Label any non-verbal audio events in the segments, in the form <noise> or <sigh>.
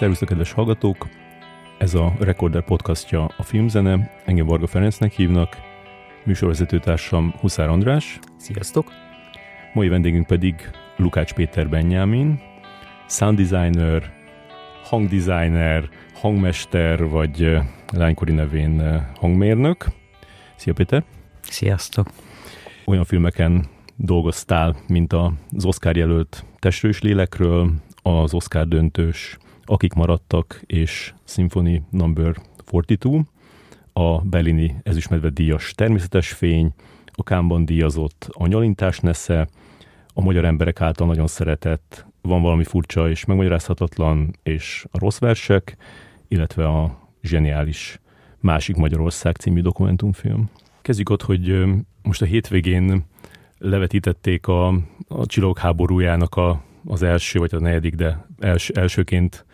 Szervusztok, kedves hallgatók! Ez a Recorder podcastja a filmzene. Engem Varga Ferencnek hívnak, műsorvezetőtársam Huszár András. Sziasztok! Mai vendégünk pedig Lukács Péter Benjamin, sound designer, hangdesigner, hangmester, vagy lánykori nevén hangmérnök. Szia Péter! Sziasztok! Olyan filmeken dolgoztál, mint az Oscar jelölt Testrős lélekről, az Oscar döntős Akik maradtak és Symphony Number 42, a Bellini ezüstmedve díjas Természetes fény, a Kámban díjazott A nyalintás nesze, a magyar emberek által nagyon szeretett Van valami furcsa és megmagyarázhatatlan és a rossz versek, illetve a zseniális Másik Magyarország című dokumentumfilm. Kezdjük ott, hogy most a hétvégén levetítették a, a Csillagok háborújának a, az első, vagy a negyedik, de els, elsőként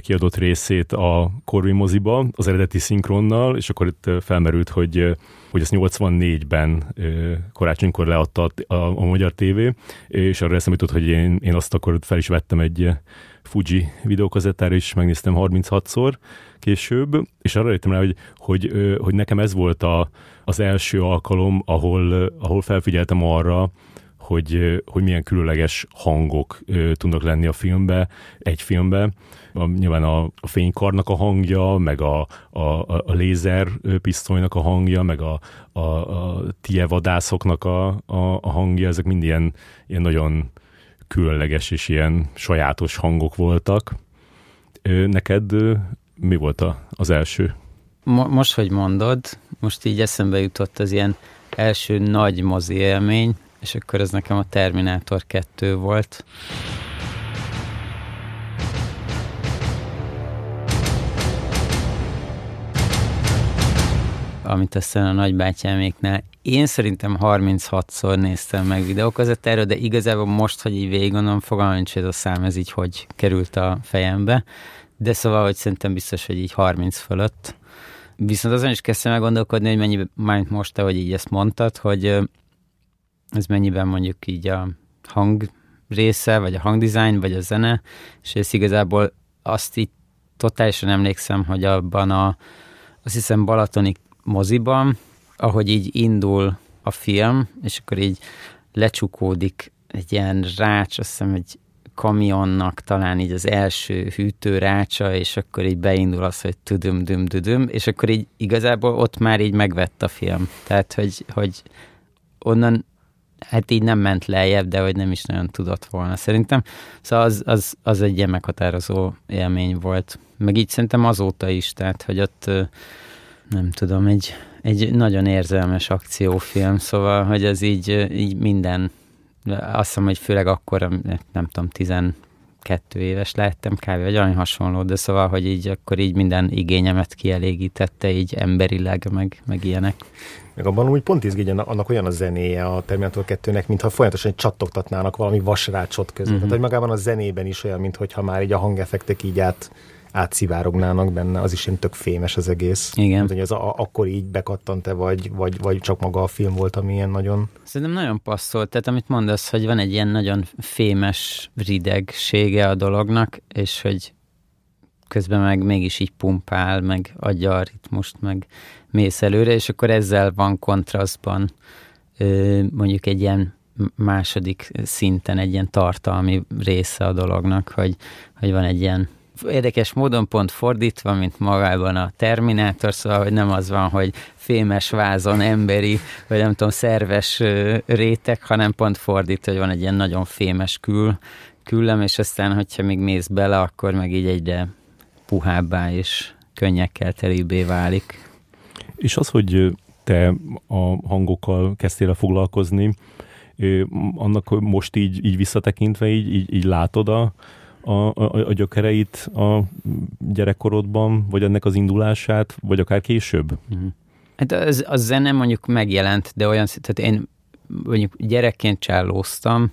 kiadott részét a Corvin moziba, az eredeti szinkronnal, és akkor itt felmerült, hogy, hogy ezt 84-ben karácsonykor leadta a, a, magyar tévé, és arra eszembe jutott, hogy én, én azt akkor fel is vettem egy Fuji videókazettára, és megnéztem 36-szor később, és arra jöttem rá, hogy, hogy, hogy nekem ez volt a, az első alkalom, ahol, ahol felfigyeltem arra, hogy, hogy milyen különleges hangok tudnak lenni a filmbe, egy filmbe. A, nyilván a, a fénykarnak a hangja, meg a, a, a lézer pisztolynak a hangja, meg a, a, a tie vadászoknak a, a, a hangja, ezek mind ilyen, ilyen nagyon különleges és ilyen sajátos hangok voltak. Neked mi volt a, az első? Mo- most, hogy mondod, most így eszembe jutott az ilyen első nagy mozi élmény, és akkor ez nekem a Terminátor 2 volt. amit aztán a nagybátyáméknál én szerintem 36-szor néztem meg videókat erről, de igazából most, hogy így végig gondolom, fogalmam nincs ez a szám, ez így hogy került a fejembe. De szóval, hogy szerintem biztos, hogy így 30 fölött. Viszont azon is kezdtem el gondolkodni, hogy mennyi, már most hogy így ezt mondtad, hogy ez mennyiben mondjuk így a hang része, vagy a hangdesign, vagy a zene, és ez igazából azt így totálisan emlékszem, hogy abban a, azt hiszem Balatoni moziban, ahogy így indul a film, és akkor így lecsukódik egy ilyen rács, azt hiszem, egy kamionnak talán így az első hűtőrácsa, és akkor így beindul az, hogy tudum dum dudum, és akkor így igazából ott már így megvett a film. Tehát, hogy, hogy onnan hát így nem ment lejjebb, de hogy nem is nagyon tudott volna szerintem. Szóval az, az, az egy ilyen meghatározó élmény volt. Meg így szerintem azóta is, tehát hogy ott nem tudom, egy, egy nagyon érzelmes akciófilm, szóval, hogy ez így, így minden, azt hiszem, hogy főleg akkor, nem tudom, 12 éves lehettem kb. vagy olyan hasonló, de szóval, hogy így akkor így minden igényemet kielégítette, így emberileg, meg, meg ilyenek. Meg abban úgy pont izgígy, annak olyan a zenéje a Terminator 2-nek, mintha folyamatosan csattogtatnának valami vasrácsot között. Uh-huh. Tehát, hogy magában a zenében is olyan, mintha már így a hangeffektek így át átszivárognának benne, az is ilyen tök fémes az egész. Igen. Hát, hogy az a, akkor így bekattant-e, vagy, vagy, vagy csak maga a film volt, ami ilyen nagyon... Szerintem nagyon passzolt, tehát amit mondasz, hogy van egy ilyen nagyon fémes ridegsége a dolognak, és hogy közben meg mégis így pumpál, meg adja a ritmust, meg mész előre, és akkor ezzel van kontrasztban mondjuk egy ilyen második szinten egy ilyen tartalmi része a dolognak, hogy, hogy van egy ilyen érdekes módon pont fordítva, mint magában a Terminátor, szóval, hogy nem az van, hogy fémes vázon emberi, vagy nem tudom, szerves réteg, hanem pont fordít, hogy van egy ilyen nagyon fémes kül, küllem, és aztán, hogyha még mész bele, akkor meg így egyre puhábbá és könnyekkel telíbbé válik. És az, hogy te a hangokkal kezdtél el foglalkozni, annak most így, így visszatekintve így, így, így látod a, a, a, a gyökereit a gyerekkorodban, vagy ennek az indulását, vagy akár később? Uh-huh. Hát az, a zene mondjuk megjelent, de olyan, tehát én mondjuk gyerekként csellóztam,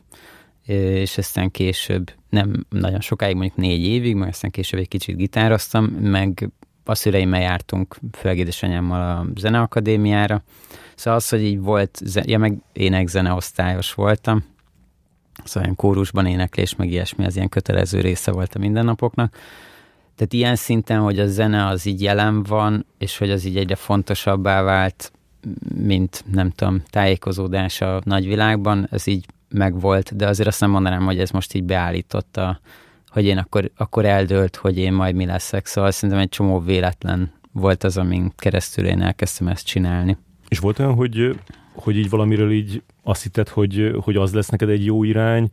és aztán később, nem nagyon sokáig, mondjuk négy évig, meg aztán később egy kicsit gitároztam, meg a szüleimmel jártunk, főleg édesanyámmal a zeneakadémiára. Szóval az, hogy így volt, ja meg énekzeneosztályos voltam, szóval kórusban éneklés, meg ilyesmi, az ilyen kötelező része volt a mindennapoknak. Tehát ilyen szinten, hogy a zene az így jelen van, és hogy az így egyre fontosabbá vált, mint nem tudom, tájékozódás a nagyvilágban, ez így megvolt, de azért azt nem mondanám, hogy ez most így beállította, hogy én akkor, akkor eldőlt, hogy én majd mi leszek. Szóval szerintem egy csomó véletlen volt az, amin keresztül én elkezdtem ezt csinálni. És volt olyan, hogy, hogy így valamiről így azt hitted, hogy, hogy az lesz neked egy jó irány,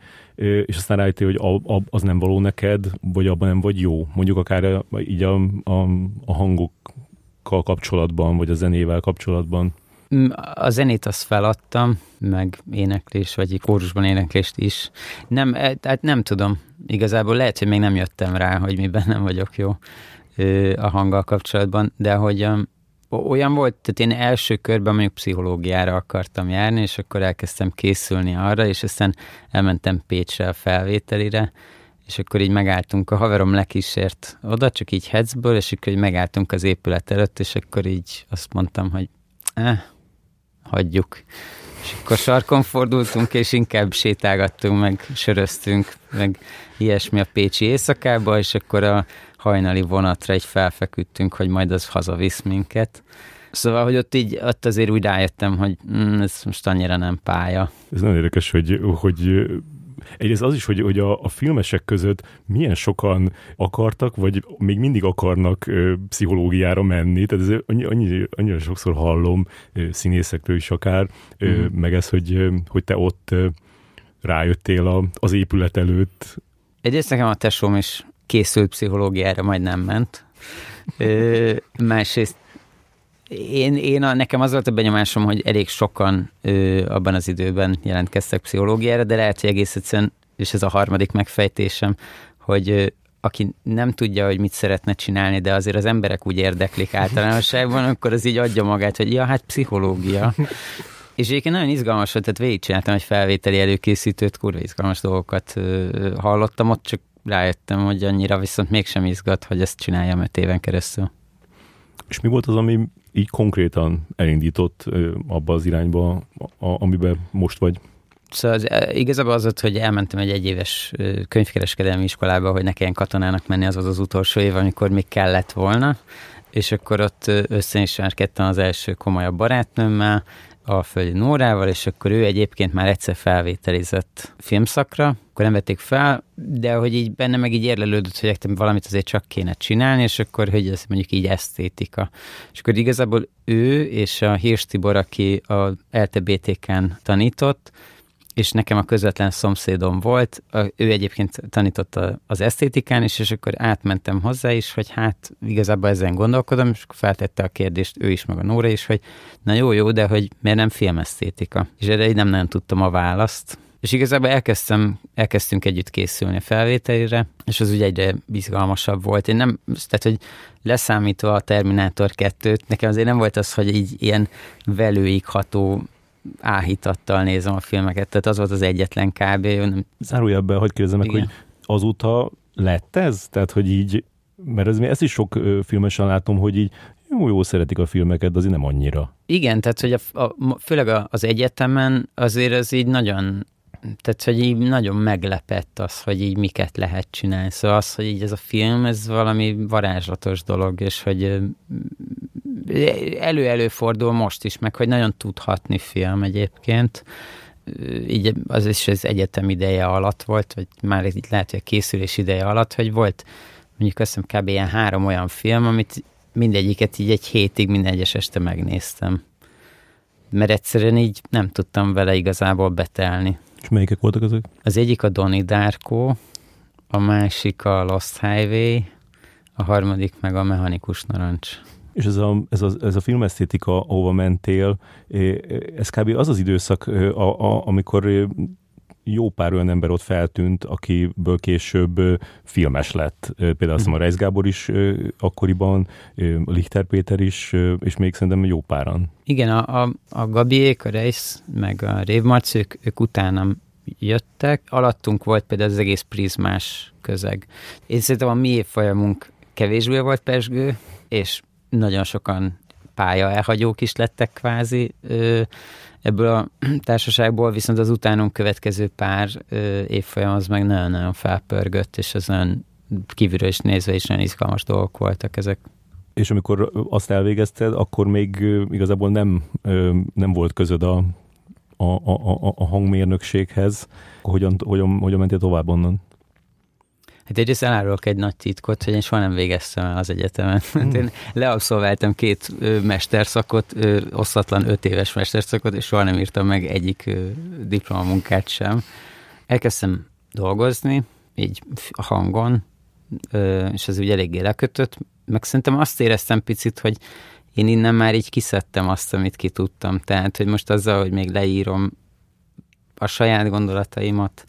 és aztán rájöttél, hogy az nem való neked, vagy abban nem vagy jó. Mondjuk akár így a, a, a hangokkal kapcsolatban, vagy a zenével kapcsolatban. Mm, a zenét azt feladtam, meg éneklés, vagy kórusban éneklést is. Nem, tehát nem tudom. Igazából lehet, hogy még nem jöttem rá, hogy miben nem vagyok jó a hanggal kapcsolatban, de hogy olyan volt, tehát én első körben mondjuk pszichológiára akartam járni, és akkor elkezdtem készülni arra, és aztán elmentem Pécsre a felvételire, és akkor így megálltunk, a haverom lekísért oda, csak így hetzből, és akkor így megálltunk az épület előtt, és akkor így azt mondtam, hogy eh, hagyjuk. És akkor sarkon fordultunk, és inkább sétálgattunk, meg söröztünk, meg ilyesmi a Pécsi éjszakába, és akkor a hajnali vonatra egy felfeküdtünk, hogy majd az hazavisz minket. Szóval, hogy ott így, ott azért úgy rájöttem, hogy mm, ez most annyira nem pálya. Ez nagyon érdekes, hogy, hogy egyrészt az is, hogy, hogy a, a filmesek között milyen sokan akartak, vagy még mindig akarnak ö, pszichológiára menni, tehát ez annyi, annyi, annyira sokszor hallom ö, színészektől is akár, ö, mm. meg ez, hogy, hogy te ott ö, rájöttél a, az épület előtt. Egyrészt nekem a tesóm is készült pszichológiára, majd nem ment. Ö, másrészt én, én a, nekem az volt a benyomásom, hogy elég sokan ö, abban az időben jelentkeztek pszichológiára, de lehet, hogy egész egyszerűen, és ez a harmadik megfejtésem, hogy ö, aki nem tudja, hogy mit szeretne csinálni, de azért az emberek úgy érdeklik általánosságban, akkor az így adja magát, hogy ja, hát pszichológia. És egyébként nagyon izgalmas volt, tehát végigcsináltam egy felvételi előkészítőt, kurva izgalmas dolgokat hallottam ott, csak rájöttem, hogy annyira viszont mégsem izgat, hogy ezt csináljam öt éven keresztül. És mi volt az, ami így konkrétan elindított abba az irányba, a, amiben most vagy? Szóval az, igazából az volt, hogy elmentem egy egyéves könyvkereskedelmi iskolába, hogy ne kelljen katonának menni, az az az utolsó év, amikor még kellett volna, és akkor ott összeismerkedtem az első komolyabb barátnőmmel, a Földi Nórával, és akkor ő egyébként már egyszer felvételizett filmszakra, akkor nem vették fel, de hogy így benne meg így érlelődött, hogy valamit azért csak kéne csinálni, és akkor, hogy ez mondjuk így esztétika. És akkor igazából ő és a Hirsch Tibor, aki a LTBTK-n tanított, és nekem a közvetlen szomszédom volt, ő egyébként tanította az esztétikán is, és akkor átmentem hozzá is, hogy hát igazából ezen gondolkodom, és akkor feltette a kérdést ő is, meg a Nóra is, hogy na jó, jó, de hogy miért nem filmesztétika? És erre így nem nagyon tudtam a választ. És igazából elkezdtem, elkezdtünk együtt készülni a felvételire, és az ugye egyre bizgalmasabb volt. Én nem, tehát, hogy leszámítva a Terminátor 2-t, nekem azért nem volt az, hogy így ilyen velőig ható áhítattal nézem a filmeket, tehát az volt az egyetlen kb. Zárójelben, hogy kérdezem meg, hogy azóta lett ez? Tehát, hogy így, mert ez, ezt is sok filmesen látom, hogy így jó, jó szeretik a filmeket, de azért nem annyira. Igen, tehát hogy a, a, főleg az egyetemen azért az így nagyon tehát, hogy így nagyon meglepett az, hogy így miket lehet csinálni. Szóval az, hogy így ez a film, ez valami varázslatos dolog, és hogy elő-elő fordul most is, meg hogy nagyon tudhatni film egyébként. Így az is az egyetem ideje alatt volt, vagy már itt lehet, hogy a készülés ideje alatt, hogy volt mondjuk azt hiszem kb. ilyen három olyan film, amit mindegyiket így egy hétig minden egyes este megnéztem. Mert egyszerűen így nem tudtam vele igazából betelni. És melyikek voltak azok? Az egyik a Donnie Darko, a másik a Lost Highway, a harmadik meg a Mechanikus Narancs. És ez a, ez a, ez a filmesztétika, ahova mentél, ez kb. az az időszak, a, a, amikor jó pár olyan ember ott feltűnt, akiből később filmes lett. Például azt a Reis Gábor is akkoriban, Lichter Péter is, és még szerintem jó páran. Igen, a, a, a Gabiék, a Reis, meg a Rév Marci, ők, ők utánam jöttek. Alattunk volt például az egész prizmás közeg. Én szerintem a mi évfolyamunk kevésbé volt pesgő, és nagyon sokan pálya elhagyók is lettek kvázi ebből a <clears throat> társaságból, viszont az utánunk következő pár évfolyam az meg nagyon-nagyon felpörgött, és az olyan kívülről is nézve is nagyon izgalmas dolgok voltak ezek. És amikor azt elvégezted, akkor még igazából nem, nem volt közöd a, a, a, a hangmérnökséghez. Hogyan, hogyan, hogyan mentél tovább onnan? Hát egyrészt elárulok egy nagy titkot, hogy én soha nem végeztem el az egyetemen. Mm. Én leabszolváltam két mesterszakot, osztatlan öt éves mesterszakot, és soha nem írtam meg egyik diplomamunkát sem. Elkezdtem dolgozni, így a hangon, és ez úgy eléggé lekötött, meg szerintem azt éreztem picit, hogy én innen már így kiszedtem azt, amit ki tudtam. Tehát, hogy most azzal, hogy még leírom a saját gondolataimat,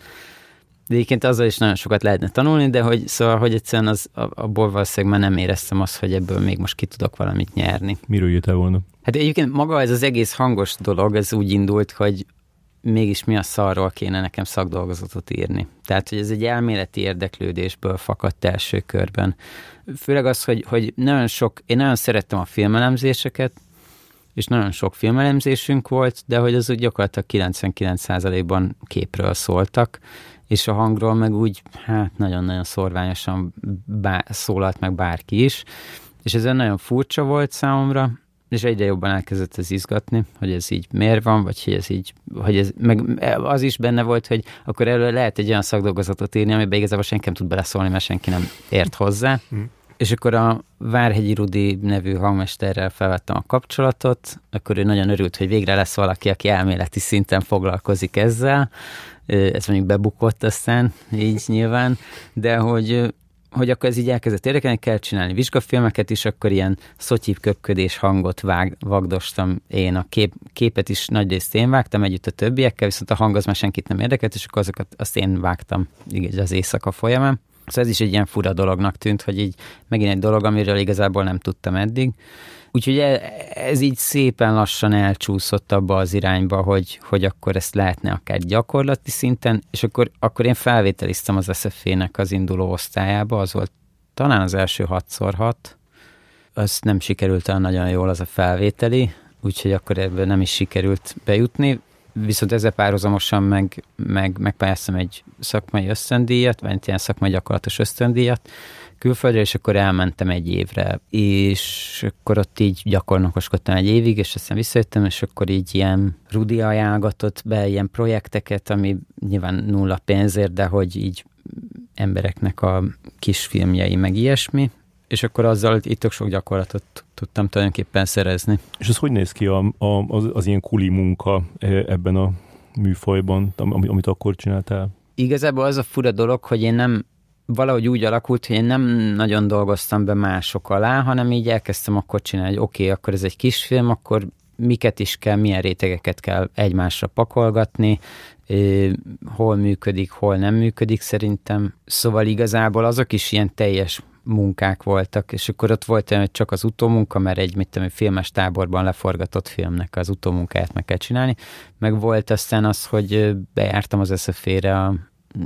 de egyébként azzal is nagyon sokat lehetne tanulni, de hogy szóval, hogy egyszerűen az, abból valószínűleg már nem éreztem azt, hogy ebből még most ki tudok valamit nyerni. Miről jöttél volna? Hát egyébként maga ez az egész hangos dolog, ez úgy indult, hogy mégis mi a szarról kéne nekem szakdolgozatot írni. Tehát, hogy ez egy elméleti érdeklődésből fakadt első körben. Főleg az, hogy, hogy nagyon sok, én nagyon szerettem a filmelemzéseket, és nagyon sok filmelemzésünk volt, de hogy az úgy gyakorlatilag 99%-ban képről szóltak, és a hangról meg úgy, hát nagyon-nagyon szorványosan bá- szólalt meg bárki is, és ez nagyon furcsa volt számomra, és egyre jobban elkezdett ez izgatni, hogy ez így miért van, vagy hogy ez így, hogy ez, meg az is benne volt, hogy akkor elő lehet egy olyan szakdolgozatot írni, amiben igazából senki nem tud beleszólni, mert senki nem ért hozzá. Mm. És akkor a Várhegyi Rudi nevű hangmesterrel felvettem a kapcsolatot, akkor ő nagyon örült, hogy végre lesz valaki, aki elméleti szinten foglalkozik ezzel, ez mondjuk bebukott aztán, így nyilván, de hogy hogy akkor ez így elkezdett érdekelni, kell csinálni vizsgafilmeket is, akkor ilyen szotyív köpködés hangot vág, vagdostam én, a kép, képet is nagyrészt én vágtam együtt a többiekkel, viszont a hang az már senkit nem érdekelt, és akkor azokat azt én vágtam így az éjszaka folyamán. Szóval ez is egy ilyen fura dolognak tűnt, hogy így megint egy dolog, amiről igazából nem tudtam eddig. Úgyhogy e, ez így szépen lassan elcsúszott abba az irányba, hogy, hogy akkor ezt lehetne akár gyakorlati szinten, és akkor, akkor én felvételiztem az SFV-nek az induló osztályába, az volt talán az első 6x6, az nem sikerült olyan nagyon jól az a felvételi, úgyhogy akkor ebből nem is sikerült bejutni, viszont ezzel párhuzamosan meg, meg, megpályáztam egy szakmai ösztöndíjat, vagy ilyen szakmai gyakorlatos ösztöndíjat, külföldre, és akkor elmentem egy évre, és akkor ott így gyakornokoskodtam egy évig, és aztán visszajöttem, és akkor így ilyen Rudi ajánlgatott be ilyen projekteket, ami nyilván nulla pénzért, de hogy így embereknek a kis filmjei, meg ilyesmi, és akkor azzal itt tök sok gyakorlatot tudtam tulajdonképpen szerezni. És ez hogy néz ki a, a, az, az ilyen kuli munka e, ebben a műfajban, amit akkor csináltál? Igazából az a fura dolog, hogy én nem valahogy úgy alakult, hogy én nem nagyon dolgoztam be mások alá, hanem így elkezdtem akkor csinálni, hogy oké, okay, akkor ez egy kisfilm, akkor miket is kell, milyen rétegeket kell egymásra pakolgatni, hol működik, hol nem működik szerintem. Szóval igazából azok is ilyen teljes munkák voltak, és akkor ott volt hogy csak az utómunka, mert egy, mit tudom, filmes táborban leforgatott filmnek az utómunkáját meg kell csinálni, meg volt aztán az, hogy bejártam az SZF-re a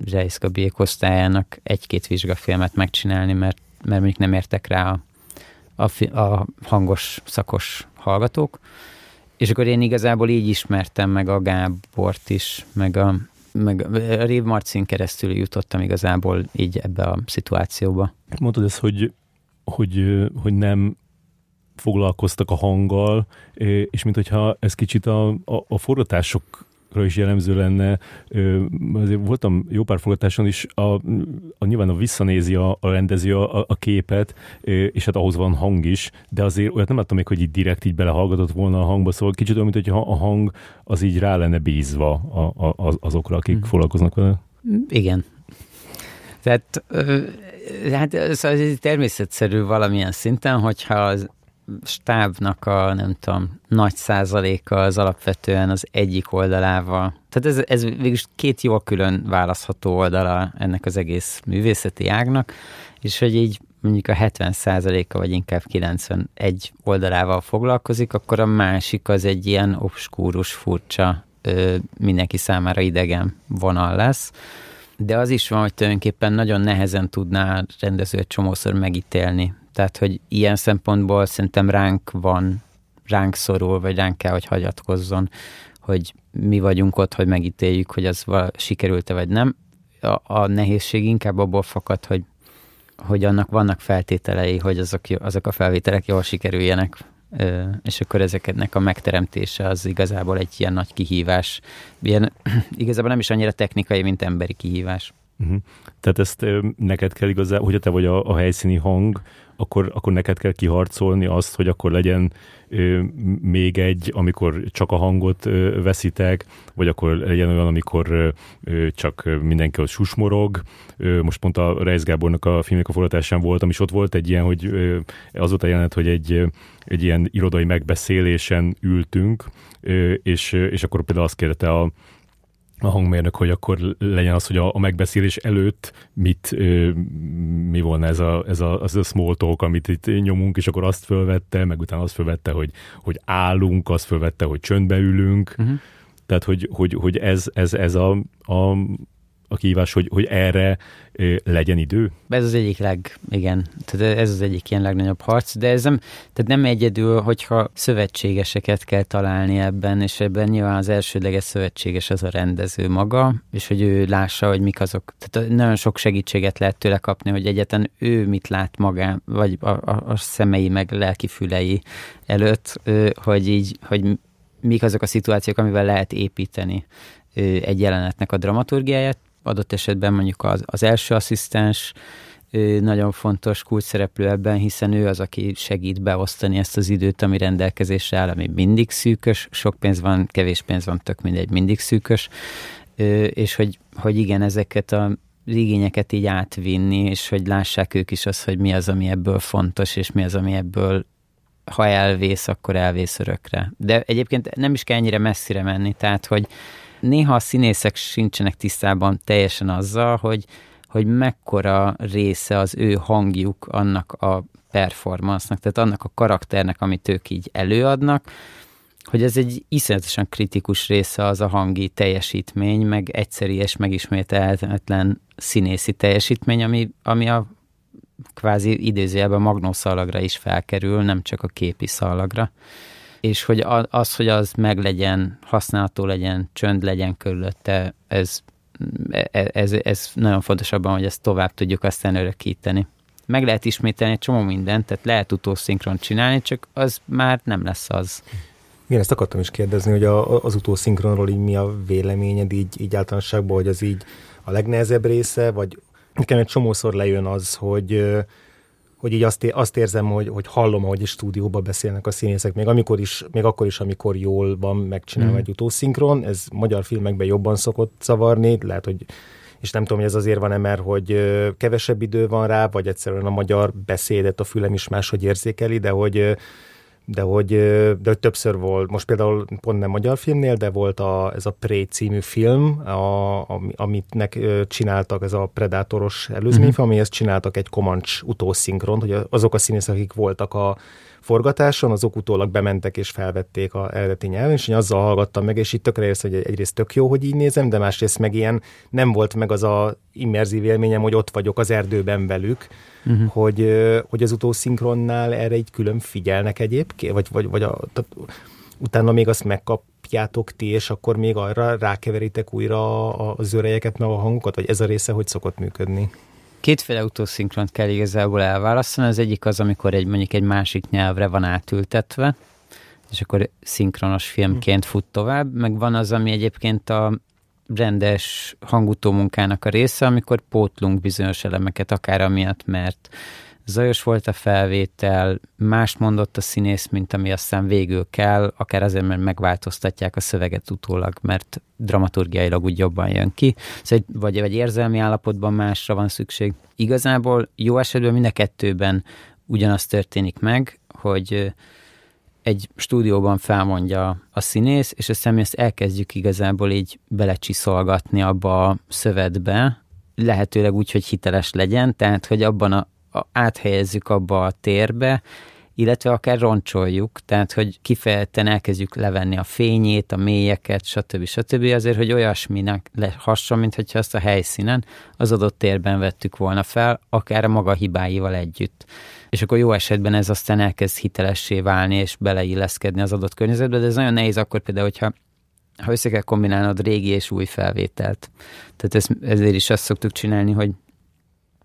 Zsejsz Gabiék osztályának egy-két vizsgafilmet megcsinálni, mert, mert mondjuk nem értek rá a, a, a hangos, szakos hallgatók. És akkor én igazából így ismertem meg a Gábort is, meg a, meg Rév Marcin keresztül jutottam igazából így ebbe a szituációba. Mondtad ezt, hogy, hogy, hogy nem foglalkoztak a hanggal, és mint hogyha ez kicsit a, a, a forgatások is jellemző lenne. Azért voltam jó pár forgatáson is, a, a, nyilván a visszanézi a, a rendező a, a képet, és hát ahhoz van hang is, de azért olyat nem láttam még, hogy így direkt így belehallgatott volna a hangba, szóval kicsit olyan, mint hogy a hang az így rá lenne bízva a, a, azokra, akik mm. foglalkoznak vele. Igen. Tehát hát ez, ez természetszerű valamilyen szinten, hogyha az stábnak a, nem tudom, nagy százaléka az alapvetően az egyik oldalával. Tehát ez, ez végülis két jól külön választható oldala ennek az egész művészeti ágnak, és hogy így mondjuk a 70 százaléka, vagy inkább 91 oldalával foglalkozik, akkor a másik az egy ilyen obskúrus, furcsa, mindenki számára idegen vonal lesz. De az is van, hogy tulajdonképpen nagyon nehezen tudná rendező egy csomószor megítélni tehát, hogy ilyen szempontból szerintem ránk van, ránk szorul, vagy ránk kell, hogy hagyatkozzon, hogy mi vagyunk ott, hogy megítéljük, hogy az sikerült-e vagy nem. A, a nehézség inkább abból fakad, hogy hogy annak vannak feltételei, hogy azok, azok a felvételek jól sikerüljenek, és akkor ezeknek a megteremtése az igazából egy ilyen nagy kihívás. Ilyen, <clears throat> igazából nem is annyira technikai, mint emberi kihívás. Uh-huh. Tehát ezt neked kell igazából, hogyha te vagy a, a helyszíni hang, akkor, akkor neked kell kiharcolni azt, hogy akkor legyen ö, még egy, amikor csak a hangot ö, veszitek, vagy akkor legyen olyan, amikor ö, csak mindenki ott susmorog. Ö, most pont a Reis Gábornak a filmnek a forgatásán voltam, és ott volt egy ilyen, hogy ö, az volt a jelenet, hogy egy, egy ilyen irodai megbeszélésen ültünk, ö, és, és akkor például azt kérte a a hangmérnök, hogy akkor legyen az, hogy a, a megbeszélés előtt mit, ö, mi volna ez a, ez, a, az a small talk, amit itt nyomunk, és akkor azt fölvette, meg utána azt fölvette, hogy, hogy állunk, azt fölvette, hogy csöndbe ülünk, uh-huh. tehát hogy, hogy, hogy ez, ez, ez a, a a kihívás, hogy, hogy erre ö, legyen idő? Ez az egyik leg, igen, tehát ez az egyik ilyen legnagyobb harc, de ez nem, tehát nem egyedül, hogyha szövetségeseket kell találni ebben, és ebben nyilván az elsődleges szövetséges az a rendező maga, és hogy ő lássa, hogy mik azok, tehát nagyon sok segítséget lehet tőle kapni, hogy egyetlen ő mit lát magán, vagy a, a, a szemei meg lelki fülei előtt, hogy így, hogy mik azok a szituációk, amivel lehet építeni egy jelenetnek a dramaturgiáját, adott esetben mondjuk az, az első asszisztens nagyon fontos kulcsszereplő ebben, hiszen ő az, aki segít beosztani ezt az időt, ami rendelkezésre áll, ami mindig szűkös, sok pénz van, kevés pénz van, tök mindegy, mindig szűkös, és hogy, hogy igen, ezeket a igényeket így átvinni, és hogy lássák ők is azt, hogy mi az, ami ebből fontos, és mi az, ami ebből ha elvész, akkor elvész örökre. De egyébként nem is kell ennyire messzire menni, tehát, hogy, néha a színészek sincsenek tisztában teljesen azzal, hogy, hogy mekkora része az ő hangjuk annak a performance tehát annak a karakternek, amit ők így előadnak, hogy ez egy iszonyatosan kritikus része az a hangi teljesítmény, meg egyszerű és megismételhetetlen színészi teljesítmény, ami, ami a kvázi idézőjelben magnószalagra is felkerül, nem csak a képi szalagra és hogy az, hogy az meg legyen, használható legyen, csönd legyen körülötte, ez, e, ez, ez nagyon fontos abban, hogy ezt tovább tudjuk aztán örökíteni. Meg lehet ismételni egy csomó mindent, tehát lehet utószinkron csinálni, csak az már nem lesz az. Igen, ezt akartam is kérdezni, hogy a, az utószinkronról így mi a véleményed így, így általánosságban, hogy az így a legnehezebb része, vagy nekem egy csomószor lejön az, hogy hogy így azt, azt érzem, hogy, hogy hallom, hogy is stúdióban beszélnek a színészek, még, amikor is, még akkor is, amikor jól van megcsinálva mm. egy utószinkron, ez magyar filmekben jobban szokott zavarni, lehet, hogy és nem tudom, hogy ez azért van-e, mert hogy kevesebb idő van rá, vagy egyszerűen a magyar beszédet a fülem is máshogy érzékeli, de hogy de hogy, de hogy többször volt, most például pont nem magyar filmnél, de volt a, ez a Prey című film, a, amitnek csináltak, ez a Predátoros előzményfilm, uh-huh. amihez csináltak egy Comanche utószinkront, hogy azok a színészek, akik voltak a forgatáson, azok utólag bementek és felvették a eredeti nyelven, és én azzal hallgattam meg, és itt tökre érsz, hogy egyrészt tök jó, hogy így nézem, de másrészt meg ilyen nem volt meg az a immerzív élményem, hogy ott vagyok az erdőben velük, uh-huh. hogy, hogy az utószinkronnál erre egy külön figyelnek egyébként, vagy, vagy, vagy a, tehát utána még azt megkapjátok ti, és akkor még arra rákeveritek újra az örejeket, meg a hangokat, vagy ez a része hogy szokott működni? Kétféle utószinkront kell igazából elválasztani. Az egyik az, amikor egy mondjuk egy másik nyelvre van átültetve, és akkor szinkronos filmként fut tovább, meg van az, ami egyébként a rendes hangutó munkának a része, amikor pótlunk bizonyos elemeket, akár amiatt, mert zajos volt a felvétel, mást mondott a színész, mint ami aztán végül kell, akár azért, mert megváltoztatják a szöveget utólag, mert dramaturgiailag úgy jobban jön ki, szóval, vagy, vagy érzelmi állapotban másra van szükség. Igazából jó esetben mind a kettőben ugyanaz történik meg, hogy egy stúdióban felmondja a színész, és aztán mi ezt elkezdjük igazából így belecsiszolgatni abba a szövetbe, lehetőleg úgy, hogy hiteles legyen, tehát hogy abban a, áthelyezzük abba a térbe, illetve akár roncsoljuk, tehát hogy kifejezetten elkezdjük levenni a fényét, a mélyeket, stb. stb. azért, hogy olyasminek hasonló, mint hogyha azt a helyszínen az adott térben vettük volna fel, akár a maga hibáival együtt és akkor jó esetben ez aztán elkezd hitelessé válni, és beleilleszkedni az adott környezetbe, de ez nagyon nehéz akkor például, hogyha ha össze kell kombinálnod régi és új felvételt. Tehát ez, ezért is azt szoktuk csinálni, hogy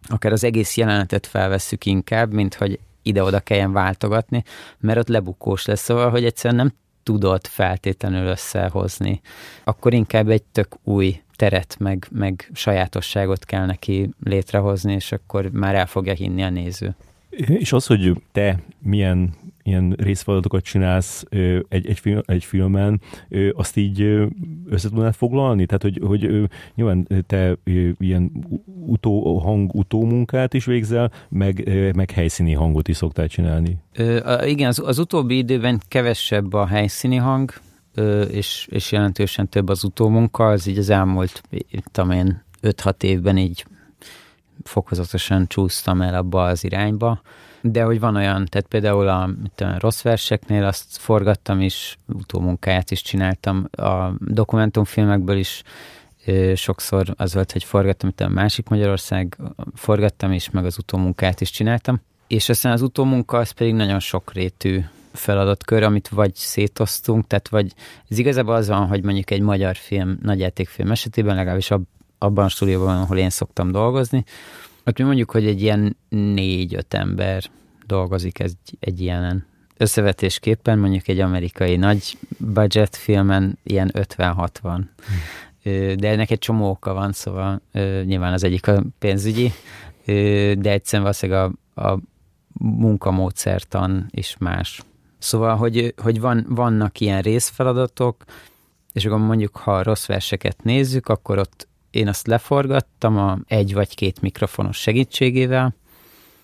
akár az egész jelenetet felvesszük inkább, mint hogy ide-oda kelljen váltogatni, mert ott lebukós lesz, szóval, hogy egyszerűen nem tudod feltétlenül összehozni. Akkor inkább egy tök új teret, meg, meg sajátosságot kell neki létrehozni, és akkor már el fogja hinni a néző. És az, hogy te milyen ilyen részfeladatokat csinálsz egy, egy, film, egy filmen, azt így össze foglalni? Tehát, hogy, hogy nyilván te ilyen utó, hang utómunkát is végzel, meg, meg helyszíni hangot is szoktál csinálni. Ö, igen, az, az utóbbi időben kevesebb a helyszíni hang, és, és jelentősen több az utómunka, az így az elmúlt, tudom én, 5-6 évben így fokozatosan csúsztam el abba az irányba, de hogy van olyan, tehát például a, mit a rossz verseknél azt forgattam is, utómunkáját is csináltam, a dokumentumfilmekből is ö, sokszor az volt, hogy forgattam, itt a másik Magyarország, forgattam is, meg az utómunkát is csináltam, és aztán az utómunka az pedig nagyon sokrétű feladatkör, amit vagy szétoztunk, tehát vagy ez igazából az van, hogy mondjuk egy magyar film, nagyjátékfilm esetében, legalábbis abban a stúdióban, ahol én szoktam dolgozni, ott mi mondjuk, hogy egy ilyen négy-öt ember dolgozik egy, egy ilyenen. Összevetésképpen mondjuk egy amerikai nagy budget filmen ilyen 50-60. Hmm. De ennek egy csomó oka van, szóval nyilván az egyik a pénzügyi, de egyszerűen valószínűleg a, a munkamódszertan is más. Szóval, hogy, hogy van, vannak ilyen részfeladatok, és akkor mondjuk, ha rossz verseket nézzük, akkor ott én azt leforgattam a egy vagy két mikrofonos segítségével,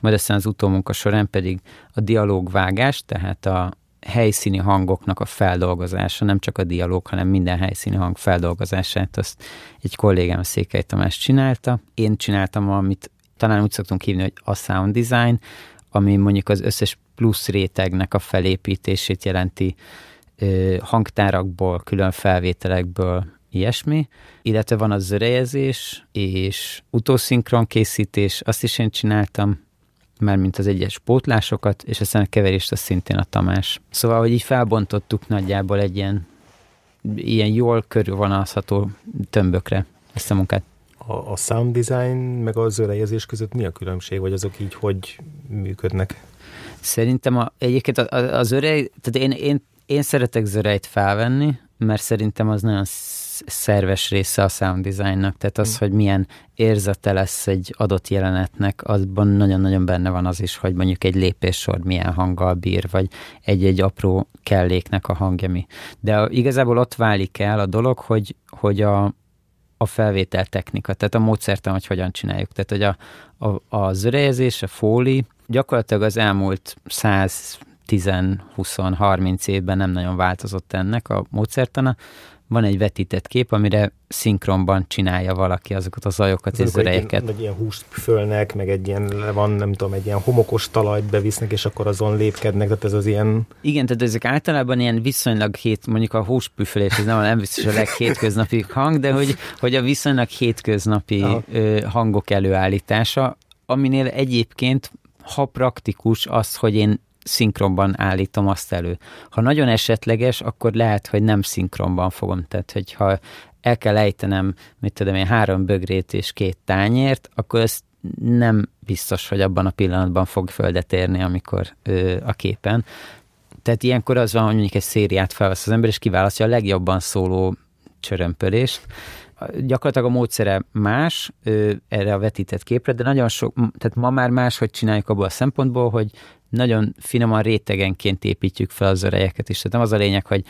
majd aztán az utómunka során pedig a dialógvágás, tehát a helyszíni hangoknak a feldolgozása, nem csak a dialóg, hanem minden helyszíni hang feldolgozását, azt egy kollégám Székely Tamás csinálta. Én csináltam, amit talán úgy szoktunk hívni, hogy a sound design, ami mondjuk az összes plusz rétegnek a felépítését jelenti hangtárakból, külön felvételekből, ilyesmi, illetve van a zörejezés és utószinkron készítés, azt is én csináltam, már mint az egyes pótlásokat, és aztán a keverést az szintén a Tamás. Szóval, hogy így felbontottuk nagyjából egy ilyen, ilyen jól körülvonalazható tömbökre ezt a munkát. A, a sound design meg a zörejezés között mi a különbség, vagy azok így hogy működnek? Szerintem a, egyébként az örej, tehát én, én, én szeretek zörejt felvenni, mert szerintem az nagyon szerves része a sound designnak, tehát az, mm. hogy milyen érzete lesz egy adott jelenetnek, azban nagyon-nagyon benne van az is, hogy mondjuk egy lépéssor milyen hanggal bír, vagy egy-egy apró kelléknek a hangja mi. De igazából ott válik el a dolog, hogy, hogy a, a felvétel technika, tehát a módszertan, hogy hogyan csináljuk. Tehát, hogy a, a, a zörejezés, a fóli gyakorlatilag az elmúlt 100 10-20-30 évben nem nagyon változott ennek a módszertana, van egy vetített kép, amire szinkronban csinálja valaki azokat a zajokat és zörejeket. Egy ilyen húst fölnek, meg egy ilyen, van nem tudom, egy ilyen homokos talajt bevisznek, és akkor azon lépkednek, tehát ez az ilyen... Igen, tehát ezek általában ilyen viszonylag hét, mondjuk a húspüfölés, ez nem, nem biztos a leghétköznapi hang, de hogy, hogy a viszonylag hétköznapi ö, hangok előállítása, aminél egyébként ha praktikus az, hogy én szinkronban állítom azt elő. Ha nagyon esetleges, akkor lehet, hogy nem szinkronban fogom. Tehát, hogyha el kell ejtenem, mit tudom én, három bögrét és két tányért, akkor ezt nem biztos, hogy abban a pillanatban fog földet érni, amikor ö, a képen. Tehát ilyenkor az van, hogy mondjuk egy szériát felvesz az ember, és kiválasztja a legjobban szóló csörömpölést. Gyakorlatilag a módszere más erre a vetített képre, de nagyon sok, tehát ma már hogy csináljuk abból a szempontból, hogy nagyon finoman rétegenként építjük fel az örejeket is. Tehát nem az a lényeg, hogy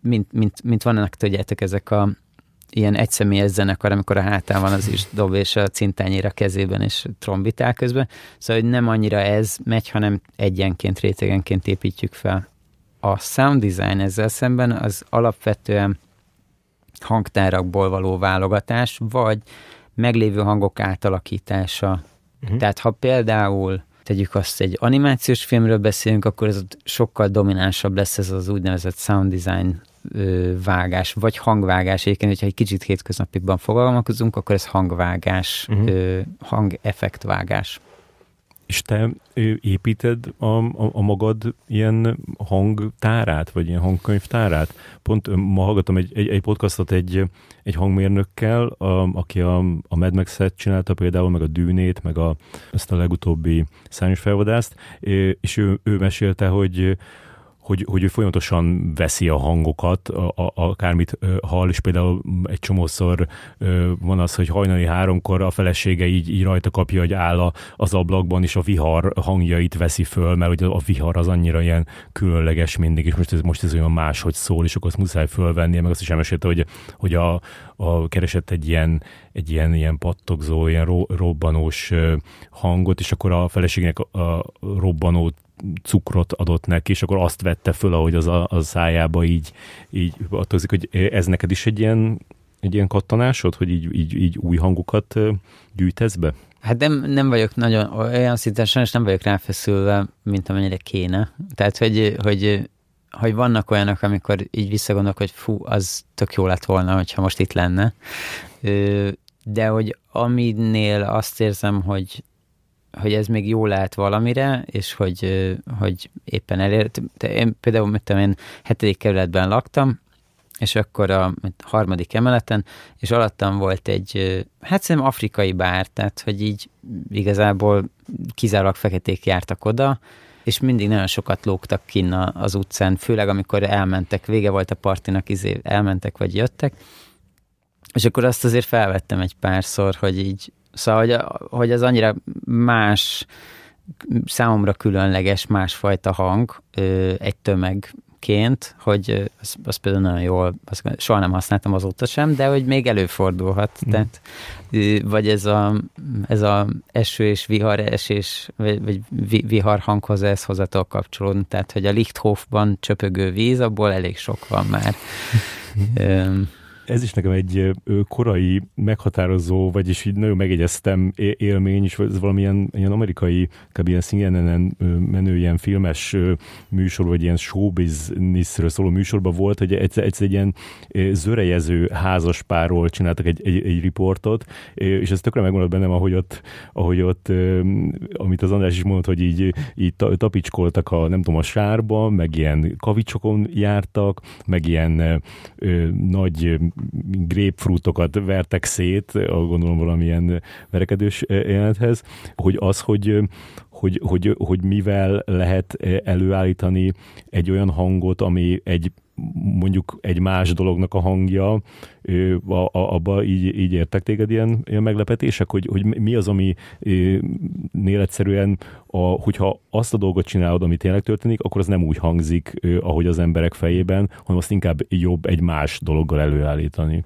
mint, mint, mint vannak, tudjátok, ezek a ilyen egyszemélyes zenekar, amikor a hátán van az is dob, és a cintányér a kezében, és trombitál közben. Szóval, hogy nem annyira ez megy, hanem egyenként, rétegenként építjük fel. A sound design ezzel szemben az alapvetően hangtárakból való válogatás, vagy meglévő hangok átalakítása. Uh-huh. Tehát ha például tegyük azt, egy animációs filmről beszélünk, akkor ez sokkal dominánsabb lesz ez az úgynevezett sound design vágás, vagy hangvágás. Egyébként, hogyha egy kicsit hétköznapikban fogalmazunk, akkor ez hangvágás, uh-huh. hangeffektvágás. És te építed a, a, a magad ilyen hangtárát, vagy ilyen hangkönyvtárát? Pont ma hallgatom egy, egy, egy podcastot egy, egy hangmérnökkel, a, aki a, a Mad Max-et csinálta például, meg a Dűnét, meg a, ezt a legutóbbi szányos felvadászt, és ő, ő mesélte, hogy hogy, hogy ő folyamatosan veszi a hangokat, a, a, akármit hall, és például egy csomószor van az, hogy hajnali háromkor a felesége így, így rajta kapja, hogy áll az ablakban, és a vihar hangjait veszi föl, mert hogy a vihar az annyira ilyen különleges mindig, és most ez, most ez olyan máshogy szól, és akkor azt muszáj fölvennie, meg azt is elmesélte, hogy, hogy a, a, keresett egy ilyen, egy ilyen, ilyen pattogzó, ilyen ro, robbanós hangot, és akkor a feleségnek a, a robbanó cukrot adott neki, és akkor azt vette föl, ahogy az a, a szájába így, így adtozik, hogy ez neked is egy ilyen, egy ilyen kattanásod, hogy így, így, így új hangokat gyűjtesz be? Hát nem, nem vagyok nagyon olyan szinten, sajnos nem vagyok ráfeszülve, mint amennyire kéne. Tehát, hogy, hogy, hogy vannak olyanok, amikor így visszagondolok, hogy fú, az tök jó lett volna, hogyha most itt lenne. De hogy aminél azt érzem, hogy hogy ez még jó lehet valamire, és hogy, hogy éppen elért. Én például, mit tudom, én hetedik kerületben laktam, és akkor a harmadik emeleten, és alattam volt egy, hát szerintem afrikai bár, tehát hogy így igazából kizárólag feketék jártak oda, és mindig nagyon sokat lógtak kinn az utcán, főleg amikor elmentek, vége volt a partinak, izé, elmentek vagy jöttek, és akkor azt azért felvettem egy párszor, hogy így Szóval, hogy, hogy az annyira más, számomra különleges, másfajta hang egy tömegként, hogy az, az például nagyon jól, az, soha nem használtam azóta sem, de hogy még előfordulhat. Mm. Tehát, vagy ez a, ez a eső és vihar esés, vagy, vagy vihar hanghoz ez hozzától kapcsolódni. Tehát, hogy a Lichthofban csöpögő víz, abból elég sok van már. <laughs> ez is nekem egy korai, meghatározó, vagyis így nagyon megjegyeztem élmény, és ez valamilyen ilyen amerikai, kb. ilyen CNN-en menő ilyen filmes műsor, vagy ilyen showbusinessről szóló műsorban volt, hogy egyszer, egyszer egy ilyen zörejező házaspárról csináltak egy, egy, egy riportot, és ez tökre megmaradt bennem, ahogy ott, ahogy ott amit az András is mondott, hogy így, így tapicskoltak a, nem tudom, a sárba, meg ilyen kavicsokon jártak, meg ilyen ö, nagy grapefruitokat vertek szét, gondolom valamilyen verekedős jelenethez, hogy az, hogy, hogy, hogy, hogy mivel lehet előállítani egy olyan hangot, ami egy mondjuk egy más dolognak a hangja, abba így, így értek téged ilyen, ilyen meglepetések, hogy, hogy mi az, ami nél egyszerűen, a, hogyha azt a dolgot csinálod, ami tényleg történik, akkor az nem úgy hangzik, ahogy az emberek fejében, hanem azt inkább jobb egy más dologgal előállítani.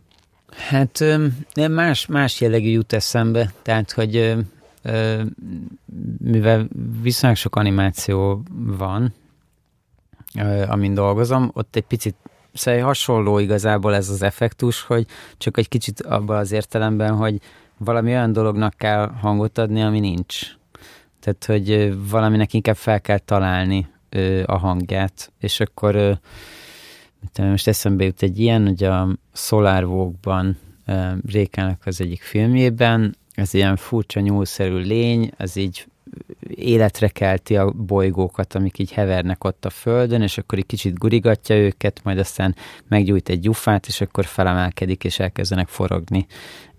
Hát más, más jellegű jut eszembe, tehát, hogy mivel viszonylag sok animáció van, amin dolgozom, ott egy picit szóval hasonló igazából ez az effektus, hogy csak egy kicsit abban az értelemben, hogy valami olyan dolognak kell hangot adni, ami nincs. Tehát, hogy valaminek inkább fel kell találni a hangját, és akkor most eszembe jut egy ilyen, hogy a Solar Walk-ban Rékának az egyik filmjében, ez ilyen furcsa nyúlszerű lény, az így életre kelti a bolygókat, amik így hevernek ott a földön, és akkor egy kicsit gurigatja őket, majd aztán meggyújt egy gyufát, és akkor felemelkedik, és elkezdenek forogni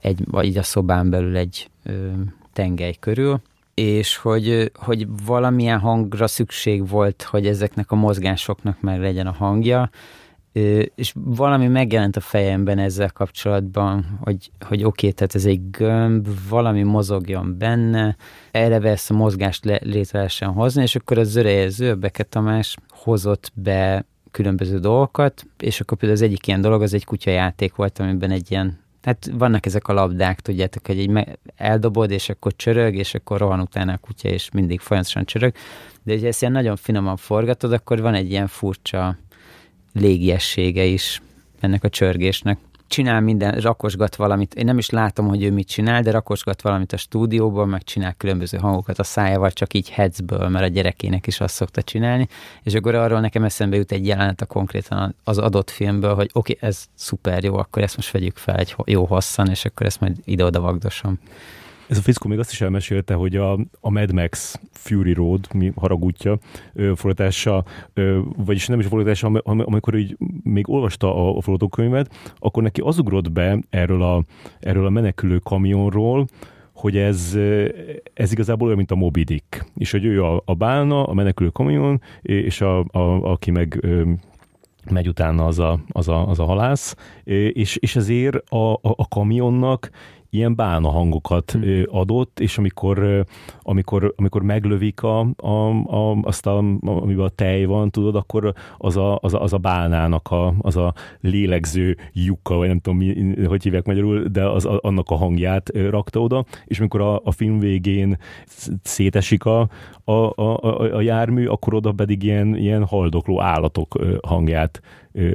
egy, vagy így a szobán belül egy ö, tengely körül. És hogy, hogy valamilyen hangra szükség volt, hogy ezeknek a mozgásoknak meg legyen a hangja, és valami megjelent a fejemben ezzel kapcsolatban, hogy, hogy oké, okay, tehát ez egy gömb, valami mozogjon benne, erre ezt a mozgást le, létre lehessen hozni, és akkor az zörejező, a Beke Tamás hozott be különböző dolgokat, és akkor például az egyik ilyen dolog, az egy kutyajáték volt, amiben egy ilyen tehát vannak ezek a labdák, tudjátok, hogy egy eldobod, és akkor csörög, és akkor rohan utána a kutya, és mindig folyamatosan csörög. De ha ezt ilyen nagyon finoman forgatod, akkor van egy ilyen furcsa légiessége is ennek a csörgésnek. Csinál minden, rakosgat valamit, én nem is látom, hogy ő mit csinál, de rakosgat valamit a stúdióban, meg csinál különböző hangokat a szájával, csak így headsből, mert a gyerekének is azt szokta csinálni, és akkor arról nekem eszembe jut egy jelenet a konkrétan az adott filmből, hogy oké, okay, ez szuper jó, akkor ezt most vegyük fel egy jó hosszan, és akkor ezt majd ide-oda vagdosom Ez a fickó még azt is elmesélte, hogy a, a Mad Max Fury Road, mi haragútja, fordítása, vagyis nem is fordítása, amikor így még olvasta a, a forgatókönyvet, akkor neki az ugrott be erről a, erről a menekülő kamionról, hogy ez, ez igazából olyan, mint a Moby Dick, és hogy ő a, a bálna, a menekülő kamion, és a, a, aki meg megy utána az a, az a, az a halász, és, és ezért a, a, a kamionnak ilyen bálna hangokat hmm. adott, és amikor, amikor, amikor meglövik a, a, a, azt, a, amiben a tej van, tudod, akkor az a, az a, az a bálnának a, az a lélegző lyuka, vagy nem tudom, mi, hogy hívják magyarul, de az, a, annak a hangját rakta oda, és amikor a, a film végén szétesik a, a, a, a jármű, akkor oda pedig ilyen, ilyen haldokló állatok hangját